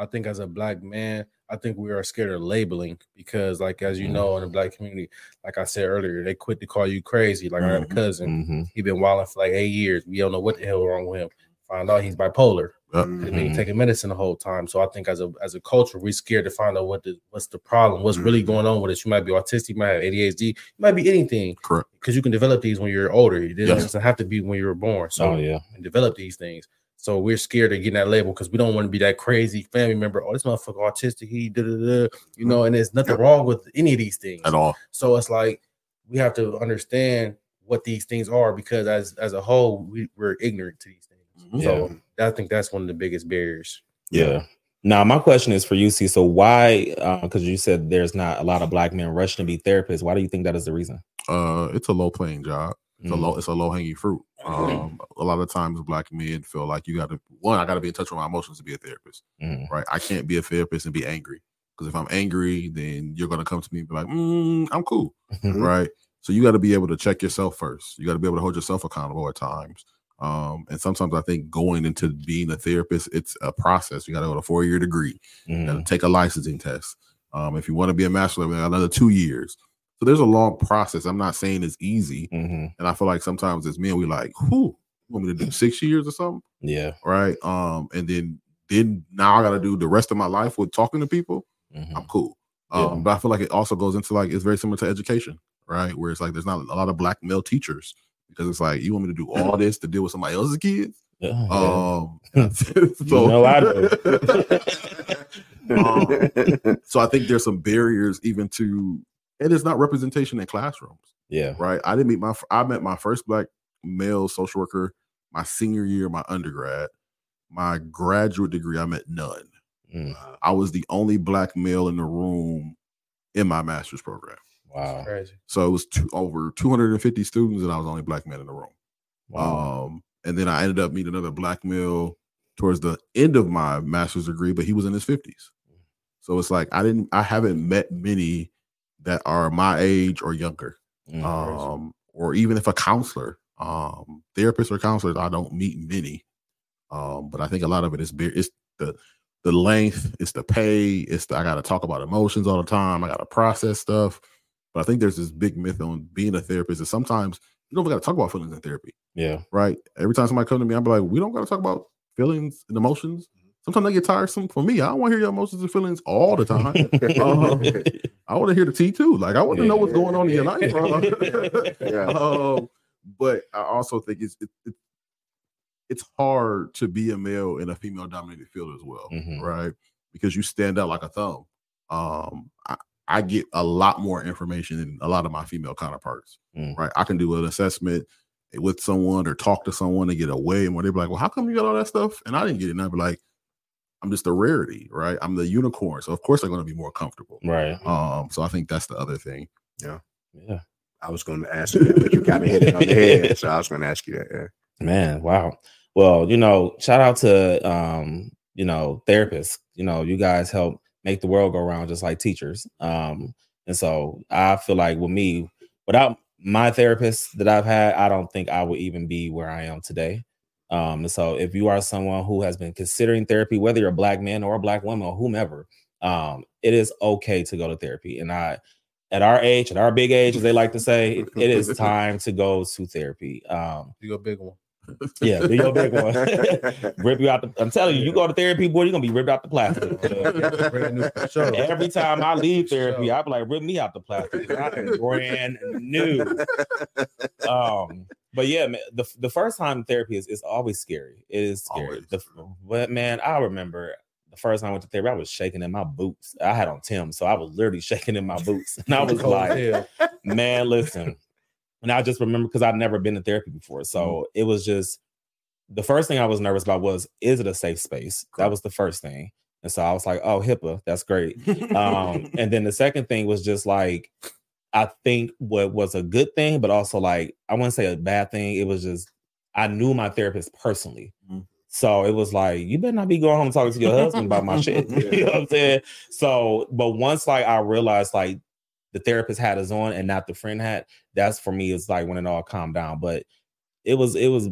I think as a black man, I think we are scared of labeling because, like as you know, in the black community, like I said earlier, they quit to call you crazy. Like I got a cousin, Mhm. he been wilding for like eight years. We don't know what the hell wrong with him. Find out he's bipolar. Mhm. been taking medicine the whole time. So I think as a as a culture, we're scared to find out what the what's the problem, what's really going on with it. You might be autistic, you might have ADHD, you might be anything. Correct. Because you can develop these when you're older. It doesn't have to be when you were born. So Oh yeah. and develop these things. So we're scared of getting that label because we don't want to be that crazy family member. Oh, this motherfucker autistic. He da da da. You know, and there's nothing wrong with any of these things At all. So it's like we have to understand what these things are because as as a whole, we, we're ignorant to these things. Mhm. So I think that's one of the biggest barriers. Yeah. Now, my question is for you, C. So, why? Because you said there's not a lot of black men rushing to be therapists. Why do you think that is the reason? Uh, it's a low paying job. It's Mhm. a low. It's a low hanging fruit. Um, a lot of times, black men feel like you got to one. I got to be in touch with my emotions to be a therapist. Mhm. Right. I can't be a therapist and be angry because if I'm angry, then you're gonna come to me and be like, mm, "I'm cool." Mhm. Right. So you got to be able to check yourself first. You got to be able to hold yourself accountable at times. Um, and sometimes I think going into being a therapist, it's a process. You got to go to a four year degree. You got to take a licensing test. Um, if you want to be a master, got another two years. So there's a long process. I'm not saying it's easy, Mhm. and I feel like sometimes as men, we like, who want me to do six years or something, Yeah. right? Um, and then then now I got to do the rest of my life with talking to people. Mhm. I'm cool. Um, Yeah. But I feel like it also goes into like it's very similar to education, right? Where it's like there's not a lot of black male teachers because it's like you want me to do all this to deal with somebody else's kids. Yeah. Um, know I um, so I think there's some barriers even to, and it's not representation in classrooms, yeah. right? I didn't meet my, I met my first black male social worker my senior year, my undergrad, my graduate degree. I met none. Mm, I was the only black male in the room in my master's program. wow. Crazy. So it was two, over 250 students, and I was the only black man in the room. Wow. Um, and then I ended up meeting another black male towards the end of my master's degree, but he was in his 50s. So it's like I didn't, I haven't met many that are my age or younger. Mm, Um, or even if a counselor, um, therapists or counselors, I don't meet many. Um, but I think a lot of it is be- it's the the length, it's the pay, it's the I gotta talk about emotions all the time, I gotta process stuff. But I think there's this big myth on being a therapist is sometimes you don't gotta talk about feelings in therapy yeah. right? Every time somebody come to me, I'm like, we don't got to talk about feelings and emotions. Sometimes they get tiresome for me. I don't want to hear your emotions and feelings all the time. Um, I want to hear the T too. Like I want to know what's going on in your life, bro. Yeah. um, but I also think it's it, it, it's hard to be a male in a female dominated field as well, Mhm. right? Because you stand out like a thumb. Um, I, I get a lot more information than a lot of my female counterparts, Mm. right? I can do an assessment with someone or talk to someone and get away, and where they be like, "Well, how come you got all that stuff?" And I didn't get it. And I'd be like, "I'm just a rarity, right? I'm the unicorn, so of course I'm going to be more comfortable." Right. Um, so I think that's the other thing. Yeah, yeah. I was going to ask you, that, but you kind of hit it on the head. So I was going to ask you that. Yeah. Man, wow. Well, you know, shout out to um, you know, therapists. You know, you guys help make the world go around just like teachers. Um, and so I feel like with me, without my therapist that I've had, I don't think I would even be where I am today. Um, so if you are someone who has been considering therapy, whether you're a black man or a black woman or whomever, um, it is okay to go to therapy. And I at our age, at our big age, as they like to say, it- it is time to go to therapy. Um, You a big one. Yeah, do your big one. Rip you out the I'm telling you, you go to therapy, boy, you're gonna be ripped out the plastic. Brand new sure. Every time I leave therapy, Sure. I'm like, rip me out the plastic. I am brand new. Um, but yeah, man, the the first time therapy is, is always scary. It is scary. The, but man, I remember the first time I went to therapy, I was shaking in my boots. I had on Tim, so I was literally shaking in my boots. And I was like, man, listen. And I just remember because I'd never been to therapy before. So Mm-hmm. it was just the first thing I was nervous about was is it a safe space? That was the first thing. And so I was like, oh, HIPAA, that's great. Um, and then the second thing was just like, I think what was a good thing, but also like, I wouldn't say a bad thing. It was just, I knew my therapist personally. Mhm. So it was like, you better not be going home and talking to your husband about my shit. you know what I'm saying? So, but once like I realized like the therapist had us on and not the friend hat, that's for me, it's like when it all calmed down. But it was, it was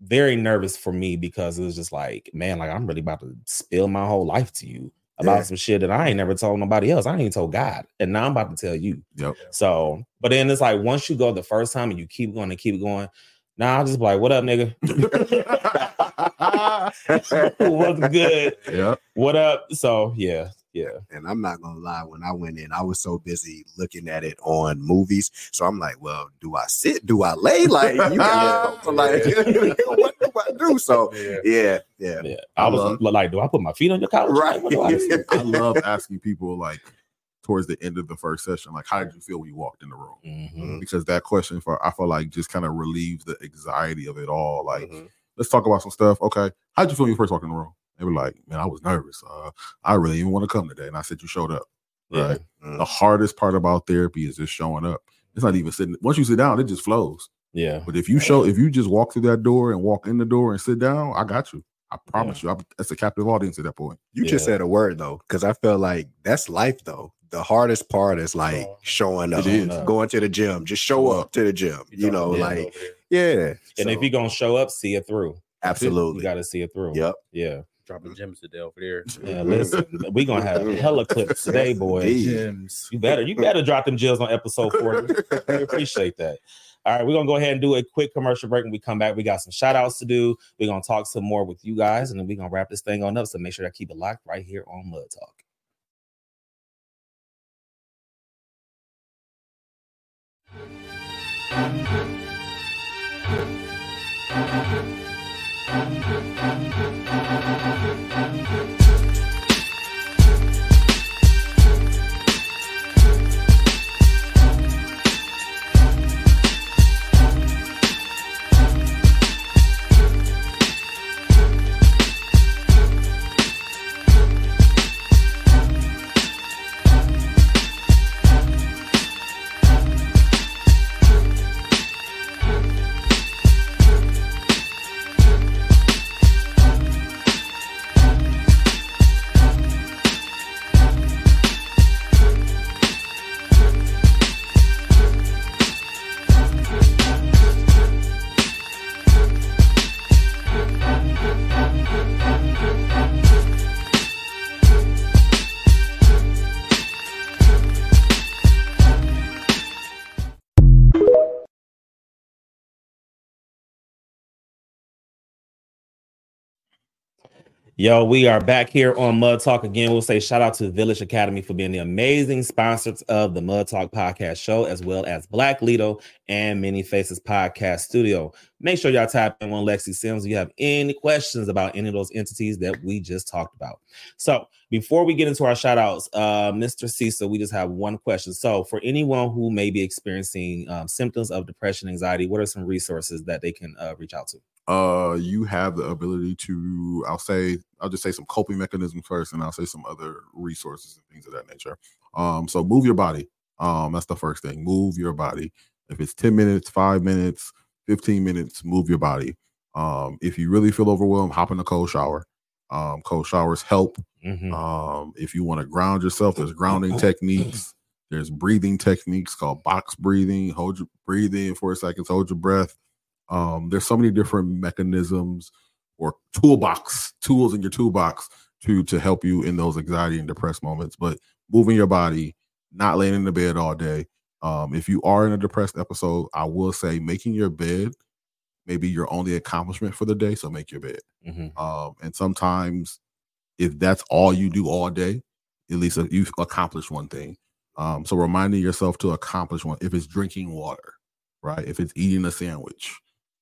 very nervous for me because it was just like, man, like I'm really about to spill my whole life to you about Yeah. some shit that I ain't never told nobody else. I ain't even told God. And now I'm about to tell you. Yep. So, but then it's like once you go the first time and you keep going and keep going, now I'll just be like, what up, nigga? What's good? yeah. What up? So yeah, yeah. And I'm not gonna lie, when I went in, I was so busy looking at it on movies. So I'm like, well, do I sit? Do I lay? Like, you got like, what do I do? So Yeah. yeah, yeah. Yeah. I, I was love- like, do I put my feet on your couch? Right. Like, do I? I love asking people like towards the end of the first session, like, how did you feel when you walked in the room? Mhm. Because that question for I feel like just kind of relieves the anxiety of it all. Like, Mhm. let's talk about some stuff. Okay, how did you feel when you first walked in the room? They were like, man, I was nervous. Uh, I really didn't want to come today, and I said you showed up. Yeah. Right. Mm. The hardest part about therapy is just showing up. It's not even sitting. Once you sit down, it just flows. Yeah. But if you show, if you just walk through that door and walk in the door and sit down, I got you. I promise you. I'm, that's a captive audience at that point. You just said a word though, because I feel like that's life though. The hardest part is like showing up, It is. going to the gym. Just show up to the gym. You know, like yeah. And if you're gonna show up, see it through. Absolutely, you absolutely, gotta see it through. yep. Yeah dropping gems today over there. Yeah, listen, we gonna have hella clips today, boys. Gems. You better, you better drop them gems on episode forty. we appreciate that. All right, we're gonna go ahead and do a quick commercial break. When we come back, we got some shout outs to do. We're gonna talk some more with you guys, and then we're gonna wrap this thing on up. So make sure that keep it locked right here on Mud Talk. Thank you. Thank you. Yo, we are back here on Mud Talk again. We'll say shout out to Village Academy for being the amazing sponsors of the Mud Talk podcast show, as well as Black Lido and Many Faces podcast studio. Make sure y'all tap in on Lexi Sims if you have any questions about any of those entities that we just talked about. So before we get into our shout outs, uh, Mr. Cecil, we just have one question. So for anyone who may be experiencing um, symptoms of depression, anxiety, what are some resources that they can uh, reach out to? Uh you have the ability to i'll say i'll just say some coping mechanisms first and i'll say some other resources and things of that nature. Um so move your body. Um that's the first thing. Move your body. If it's 10 minutes 5 minutes 15 minutes move your body. Um if you really feel overwhelmed hop in a cold shower. Um cold showers help. Mhm. um if you want to ground yourself there's grounding techniques. There's breathing techniques called box breathing. Hold your breathe in for a second. Hold your breath um, there's so many different mechanisms or toolbox tools in your toolbox to to help you in those anxiety and depressed moments. But moving your body, not laying in the bed all day. Um, if you are in a depressed episode, I will say making your bed maybe your only accomplishment for the day. So make your bed. Mhm. Um, and sometimes if that's all you do all day, at least you've accomplished one thing. Um, so reminding yourself to accomplish one. If it's drinking water, right? If it's eating a sandwich,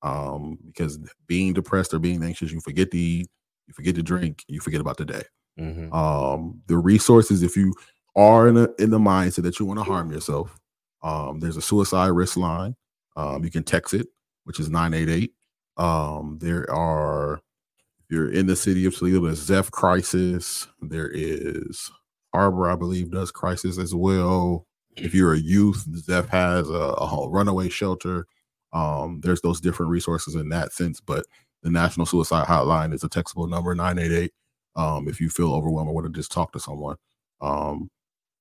um, because being depressed or being anxious, you forget to eat, you forget to drink, you forget about the day. Mhm. Um, the resources, if you are in a, in the mindset that you want to harm yourself, um, there's a suicide risk line. Um, you can text it, which is 988. Um, there are, if you're in the city of Toledo, there's Zepf Crisis. There is Harbor, I believe, does crisis as well. If you're a youth, Zepf has a, a whole runaway shelter. Um, there's those different resources in that sense, but the National Suicide Hotline is a textable number 988. Um, if you feel overwhelmed or want to just talk to someone. Um,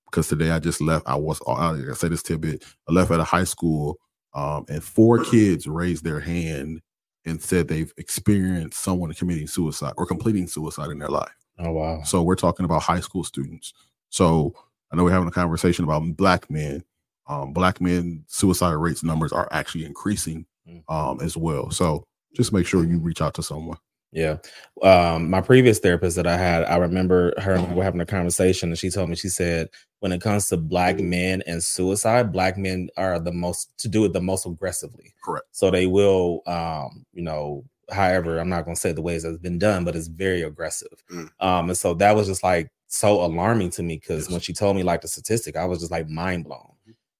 because today I just left. I was I I say this tidbit. I left at a high school, um, and four kids raised their hand and said they've experienced someone committing suicide or completing suicide in their life. Oh wow. So we're talking about high school students. So I know we're having a conversation about black men. Um, black men suicide rates numbers are actually increasing um, as well. So just make sure you reach out to someone. Yeah. Um, my previous therapist that I had, I remember her and I were having a conversation, and she told me, she said, when it comes to black men and suicide, black men are the most to do it the most aggressively. Correct. So they will um, you know, however, I'm not gonna say the ways that it's been done, but it's very aggressive. Mm. Um, and so that was just like so alarming to me because when she told me like the statistic, I was just like mind blown.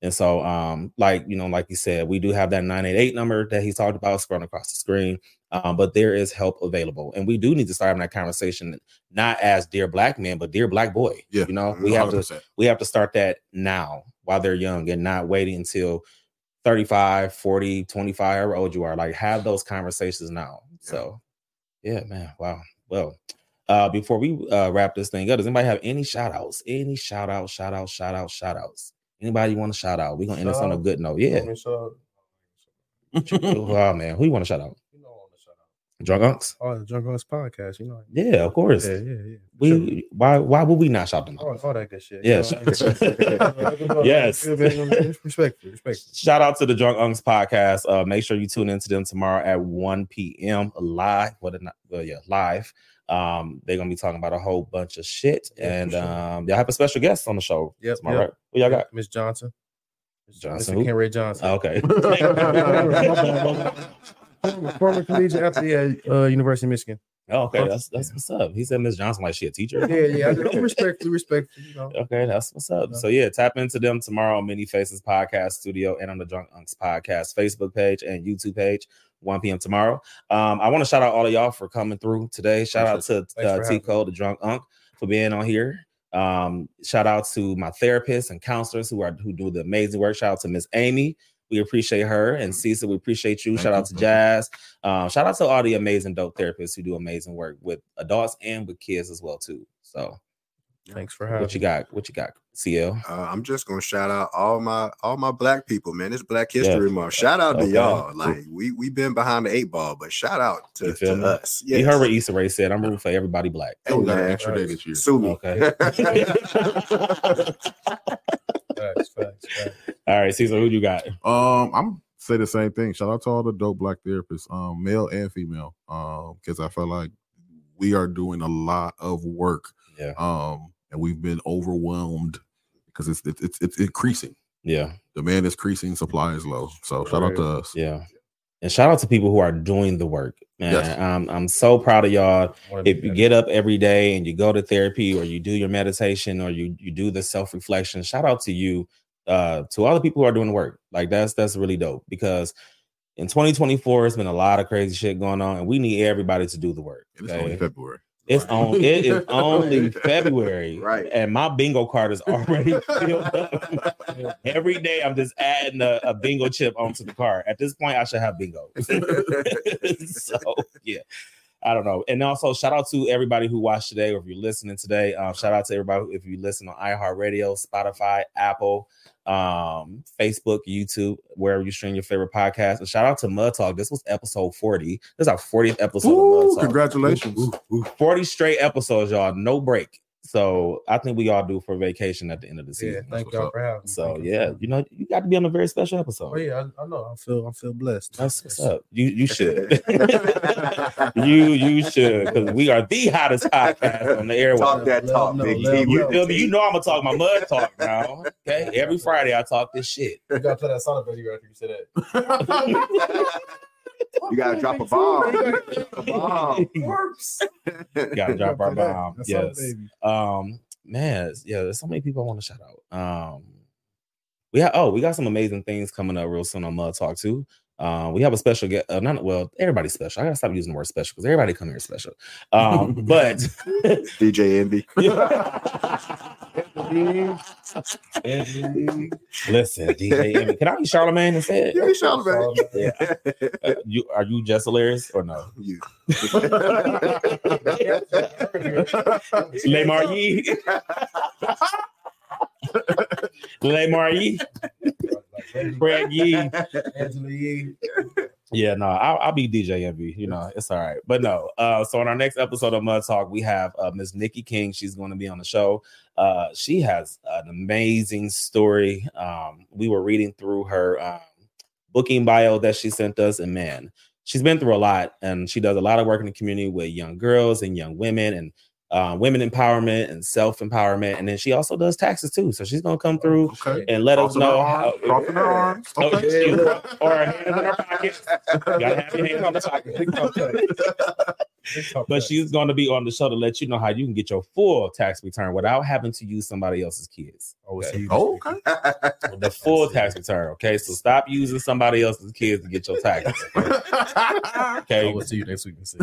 And so, um, like you know, like you said, we do have that 988 number that he talked about scrolling across the screen. Um, but there is help available, and we do need to start having that conversation, not as dear black man, but dear black boy. Yeah, you know, we have to we have to start that now while they're young and not waiting until 35, 40, 25, however old you are. Like have those conversations now. So yeah, man. Wow. Well, uh, before we uh wrap this thing up, does anybody have any shout outs? Any shout outs, shout outs, shout outs, shout outs? Anybody you want to shout out? We're gonna end this on a good note. Yeah. oh man, who you want to shout out? Drunk Unks? Oh, the Drunk Unks podcast, you know. Yeah, of course. Yeah, yeah, yeah. We why why would we not shout them out? All, all that good shit. Yes. Yes. Respectful, respectful. Shout out to the Drunk Unks podcast. Uh, make sure you tune into them tomorrow at 1 p.m. live. What not? Well, yeah, live. Um, they're gonna be talking about a whole bunch of shit, Yeah, and sure. um, y'all have a special guest on the show. Yep, tomorrow, yep. right? Who y'all got? Miss Johnson. Ms. Johnson. Mr. who? Ken Ray Johnson. Okay. former, collegiate athlete at uh, University of Michigan. Oh, okay, that's that's what's up. He said Miss Johnson like she a teacher. Yeah, yeah. Respectfully, respectfully, you know. Okay, that's what's up. Yeah. So yeah, tap into them tomorrow on Many Faces Podcast Studio and on the Drunk Unks Podcast Facebook page and YouTube page. 1 p.m. tomorrow. Um, I want to shout out all of y'all for coming through today. Shout out to Thanks uh, Tico, the Drunk Unk, for being on here. Um, shout out to my therapists and counselors who are who do the amazing work. Shout out to Miss Amy. We appreciate her and Cecil. We appreciate you. Thank shout you, out to you. Jazz. Um, shout out to all the amazing dope therapists who do amazing work with adults and with kids as well too. So Thanks for having what you got? What you got? CL. Uh, I'm just gonna shout out all my all my black people, man. It's Black History Yeah. Month. Shout out to y'all. Like we we been behind the eight ball, but shout out to, You feel to me? us. You heard what Issa Rae said. I'm rooting for everybody black. Hey, Oh, we got an man. extra day this year. Sue me. Okay. Facts, facts, facts. All right, Cecil, who you got? Um, I'm say the same thing. Shout out to all the dope black therapists, um, male and female, um, because I feel like we are doing a lot of work, Yeah. um, and we've been overwhelmed because it's it's it's, it's increasing. Yeah. Demand is increasing, supply is low. So shout out to us. Yeah. And shout out to people who are doing the work, man. Yes. I'm I'm so proud of y'all. If you get up every day and you go to therapy or you do your meditation or you you do the self-reflection, shout out to you, uh, to all the people who are doing the work. Like that's that's really dope because in 2024, it's been a lot of crazy shit going on, and we need everybody to do the work. And it's only? February. It's on. It is only February, Right. And my bingo card is already filled up. Every day, I'm just adding a, a bingo chip onto the card. At this point, I should have bingo. so yeah, I don't know. And also, shout out to everybody who watched today, or if you're listening today. Uh, shout out to everybody if you listen on iHeartRadio, Spotify, Apple, um, Facebook, YouTube, wherever you stream your favorite podcast. And shout out to Mud Talk. This was episode 40. This is our 40th episode of Ooh, Mud Talk. congratulations. 40 straight episodes, y'all, no break. So I think we all do for vacation at the end of the season. Yeah, season. thank y'all for having me. So Thank yeah, you know, you got to be on a very special episode. Oh yeah, I, I know. I feel I feel blessed. That's what's up. You you should. you you should because we are the hottest podcast on the airwaves. Talk that talk, No, Big no, You no. You know I'm gonna talk my mud talk now. Okay, every Friday I talk this shit. You gotta play that song video after you say that. You gotta drop a bomb. a bomb. Gotta drop our bomb. That's Yes. Um, man, yeah, there's so many people I want to shout out. Um, we have oh, we got some amazing things coming up real soon on Mud Talk too. Um, we have a special get uh, not well, everybody's special. I gotta stop using the word special because everybody come here special. Um, but DJ Envy. listen, DJ, Envy, can I be Charlemagne instead? Yeah, Charlemagne. Yeah. Uh, you are you just hilarious or no? You. Le Marie. Le Marie. Craig Yee. Angela Yee. Yeah, no, I'll, I'll be DJ Envy. You know, it's all right. But no, uh, so in our next episode of Mud Talk, we have uh, Miss Nikki King. She's going to be on the show. Uh, she has an amazing story. Um, we were reading through her um, booking bio that she sent us, and man, she's been through a lot, and she does a lot of work in the community with young girls and young women, and uh, women empowerment and self empowerment. And then she also does taxes too. So she's going to come through Okay. and let us Crossing know how. crossing her arms. Oh, Okay. or her hands in her pockets. Gotta have your hands on the pocket. Big talk cut. Big talk But she's going to be on the show to let you know how you can get your full tax return without having to use somebody else's kids. Oh, Okay. Oh, okay. The full tax return. Okay. So stop using somebody else's kids to get your taxes. I Okay. Oh, will see you next week. See.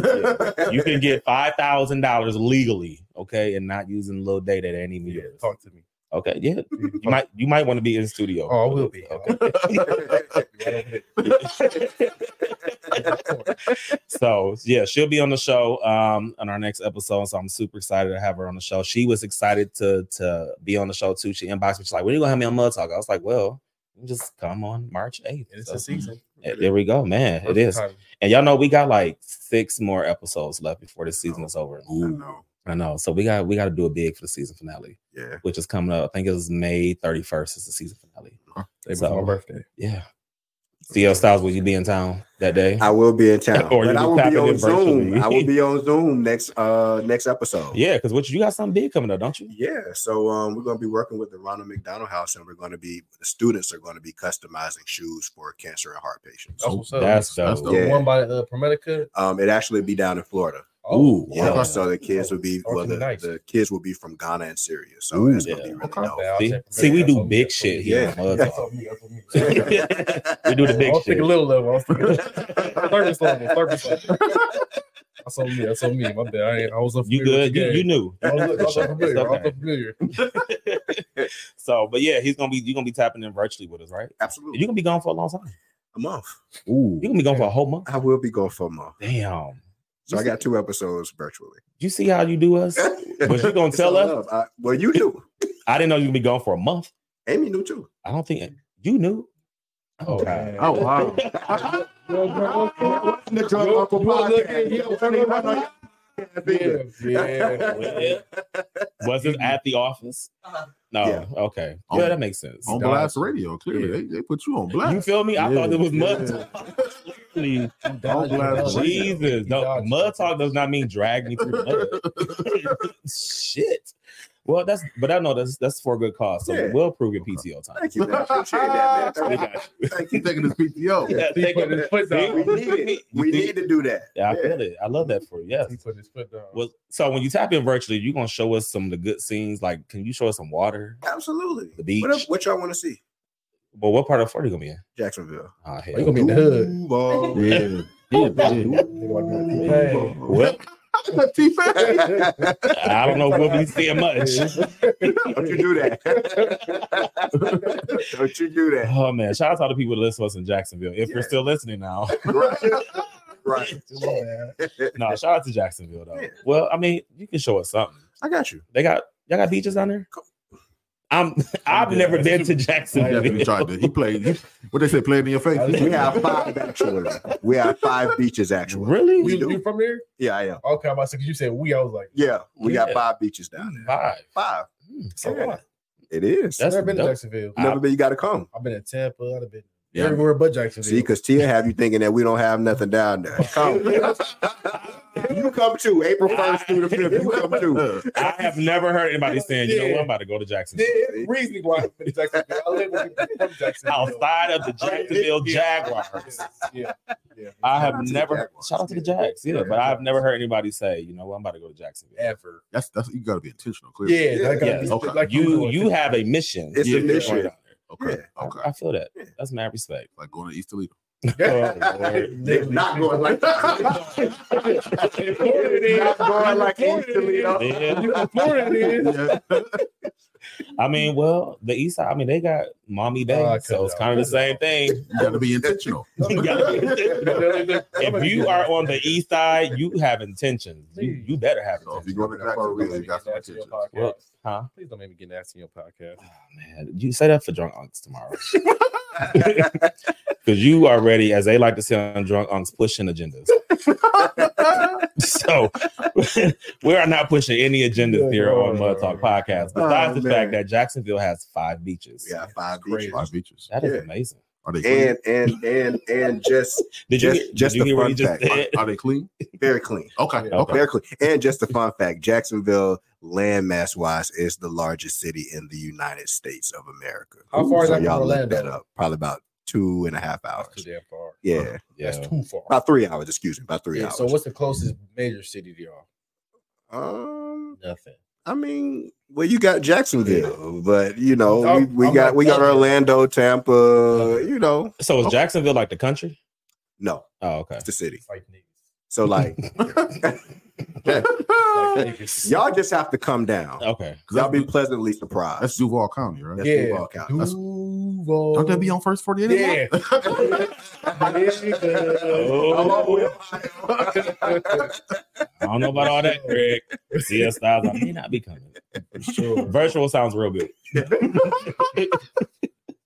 You can get five thousand dollars legally, okay, and not using little data that ain't even Yeah, yours. talk to me. Okay, yeah. You might you might want to be in the studio. Oh, I will be. Okay. so yeah, she'll be on the show um on our next episode. So I'm super excited to have her on the show. She was excited to to be on the show too. She inboxed me. She's like, "When are you gonna have me on Mud Talk?" I was like, "Well, just come on March 8th. It's So, a season. yeah, there we go, man. It Perfect is. timing. And y'all know we got like six more episodes left before the season is over. I know. I know. So we got we got to do a big for the season finale, Yeah. which is coming up. I think it was May 31st is the season finale. Day So- before my birthday. Yeah. CL Styles, will you be in town that day? I will be in town, Or but I will be on. Zoom. I will be on Zoom next uh next episode. yeah, because what you got something big coming up, don't you? Yeah, so um, we're going to be working with the Ronald McDonald House, and we're going to be the students are going to be customizing shoes for cancer and heart patients. That's what's up. That's That's dope. dope. The Yeah. one by uh, ProMedica. Um, it actually be down in Florida. Oh, Yeah, wow. so the kids will be well, the, nice. the kids will be from Ghana and Syria. So Ooh, that's gonna be really Okay. dope. See, see, we do That's big shit here. Yeah. on Mud That's Talk. on me. That's on me. we do the big I was shit. thinking little level. I was thinking service level. Service level. That's on me. That's on me. My bad. I, ain't, I was You good? You, you knew. I was, I was Sure. I was It's unfamiliar. so, but yeah, he's gonna be you're gonna be tapping in virtually with us, right? Absolutely, You're gonna be gone for a long time. a month. Ooh, you're gonna be gone for a whole month. I will be going for a month. Damn. So I got two episodes virtually. You see how you do us? but you gonna tell us? love. I- well, you knew. I didn't know you would be gone for a month. Amy knew too. I don't think you knew. Oh, God. Oh wow. The Drunk Yo, Uncle you wanna look Podcast. at- You don't even run on your- Yeah, yeah. Was it at the office? Uh-huh. No. Yeah. Okay. On- Yeah, that makes sense. On blast radio, clearly Yeah. they, they put you on blast. You feel me? I Yeah, thought it was mud yeah. talk. Literally. On blast. Jesus. No, mud talk does not mean drag me through mud. Shit. Well, that's but I know that's that's for a good cause. So Yeah. we'll prove your PTO time. Thank you, man. Appreciate that, We man. got you. Thank you. taking his PTO. Yeah, He take his foot down. We need it. We need to do that. Yeah, I feel it. I love that for you. Yes. He put his foot down. Well, so when you tap in virtually, you're gonna show us some of the good scenes. Like, can you show us some water? Absolutely. The beach. What, what y'all want to see? Well, what part of Florida you gonna be in? Jacksonville. Oh, hell. Oh, you gonna be in the hood. Duval. Yeah. Yeah. Hey. Well, T-Pain. I don't know if we'll be seeing much. Don't you do that. Don't you do that. Oh man, shout out to all the people that listen to us in Jacksonville. If you're still listening now, Right. no, shout out to Jacksonville though. Yeah. Well, I mean, you can show us something. I got you. They got y'all got beaches down there. I'm I've never been to He Jacksonville. definitely tried to. He played. He, what they say, played in your face. We have five actually. We have five beaches actually. Really? We You, do. you from there? Yeah, I am. Okay, I'm about to say because you said we. I was like, Yeah, we got five beaches down there. Five. Five. Hmm, so Yeah. what? It is. That's never been to. Jacksonville. Never been. You got to come. I've been in Tampa. I've been Yeah. everywhere but Jacksonville. See, because Tia have you thinking that we don't have nothing down there. Come. you come too. April first through the fifth. You come too. I have never heard anybody saying, you know what, I'm about to go to Yeah, Jacksonville. it's reason why I've been to Jacksonville. I live with Jacksonville. Outside of the Jacksonville Jaguars. Yeah, yeah. I have Shout out to the never shout out to the Jags, yeah, Yeah. but I've never heard anybody say, you know what, I'm about to go to Jacksonville. Ever. That's that's you got to be intentional. Clearly. Yeah, Yeah, that gotta yeah. be Okay. like You you have a mission. It's a You're mission. Going down Okay. there. Okay. I, I feel that. Yeah. That's mad respect. Like going to East Toledo. Oh, They're not going like that. Not going like East Toledo. Yeah. You Florida, then. Yeah. I mean, well, the East Side. I mean, they got mommy day, Oh, so it's kind of the same thing. You got to be intentional. You gotta be intentional. if you are on the East Side, you have intentions. You you better have So if intentions. you go to Jacksonville, you got some intentions. Well, huh? Please don't make me get nasty on your podcast. Oh, man, you say that for drunk unks tomorrow because you are ready, as they like to say on drunk unks, pushing agendas. so we are not pushing any agendas here on Mud Talk Podcast. Besides Oh, the fact that Jacksonville has five beaches. We got five Crazy. beaches. Five beaches. That is Yeah. amazing. Are they clean? And and and and just Did you Just- get- just did you a hear what fun he just fact. said? Are they clean? very clean. Okay. Yeah. Okay. Very clean. And just a fun fact: Jacksonville, landmass wise, is the largest city in the United States of America. How far is so that y'all look Orlando? that up. Probably about two and a half hours. That's too damn far. Yeah, That's Yeah. too far. about three hours. Excuse me, about three Yeah, hours. so what's the closest major city to y'all? um, Nothing. I mean, well, you got Jacksonville, but you know, I'm- we, we I'm got we got. Orlando, Tampa. You know, So is Jacksonville like the country? no, Oh, okay. it's the city. Like niggas. So like, Like y'all just have to come down. Okay. Y'all be pleasantly surprised. That's Duval County, right? That's yeah. Duval County. That's- Duval. Don't that be on first 48? Yeah. Oh. I don't know about all that, Greg. CL Styles, I may not be coming. Sure. Virtual sounds real good.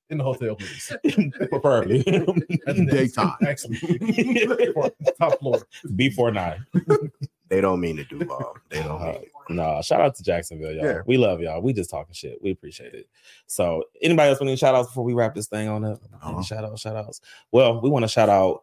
In the hotel, please. Preferably. That's. Daytime. Excellent. Top floor. Before nine. They don't mean to Duval. They don't Uh, mean it. No, shout out to Jacksonville, y'all. Yeah. We love y'all. We just talking shit. We appreciate it. So, anybody else want any shout outs before we wrap this thing on up? Any No. shout outs, shout outs. Well, we want to shout out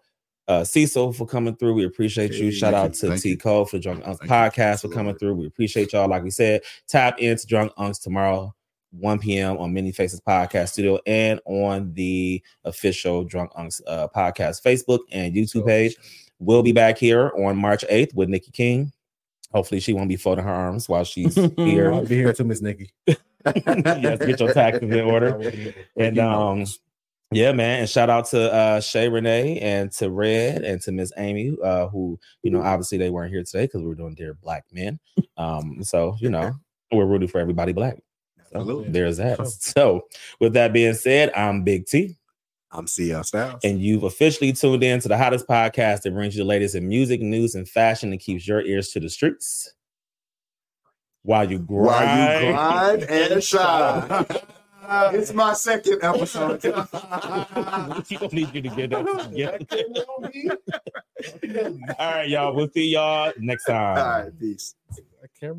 uh Cecil for coming through. We appreciate you. Shout out you, to T you. Cole for Drunk Unks podcast for coming through. We appreciate y'all. Like we said, tap into Drunk Unks tomorrow. 1 p.m. on Many Faces Podcast Studio and on the official Drunk Unks uh, podcast Facebook and YouTube page. We'll be back here on March 8th with Nikki King. Hopefully, she won't be folding her arms while she's here. I'll be here too, Miss Nikki. yes, get your taxes in order. And um, yeah, man. And shout out to uh Shay Renee and to Red and to Miss Amy, uh, who, you know, obviously they weren't here today because we were doing Dear Black Men. Um, so you know, we're rooting for everybody black. So Absolutely. there's that. So with that being said, I'm Big T. I'm CL Styles. And you've officially tuned in to the hottest podcast that brings you the latest in music, news, and fashion and keeps your ears to the streets. While you grind, While you grind and shine. it's my second episode. you don't need you to get that. together. All right, y'all. We'll see y'all next time. All right, peace. I can't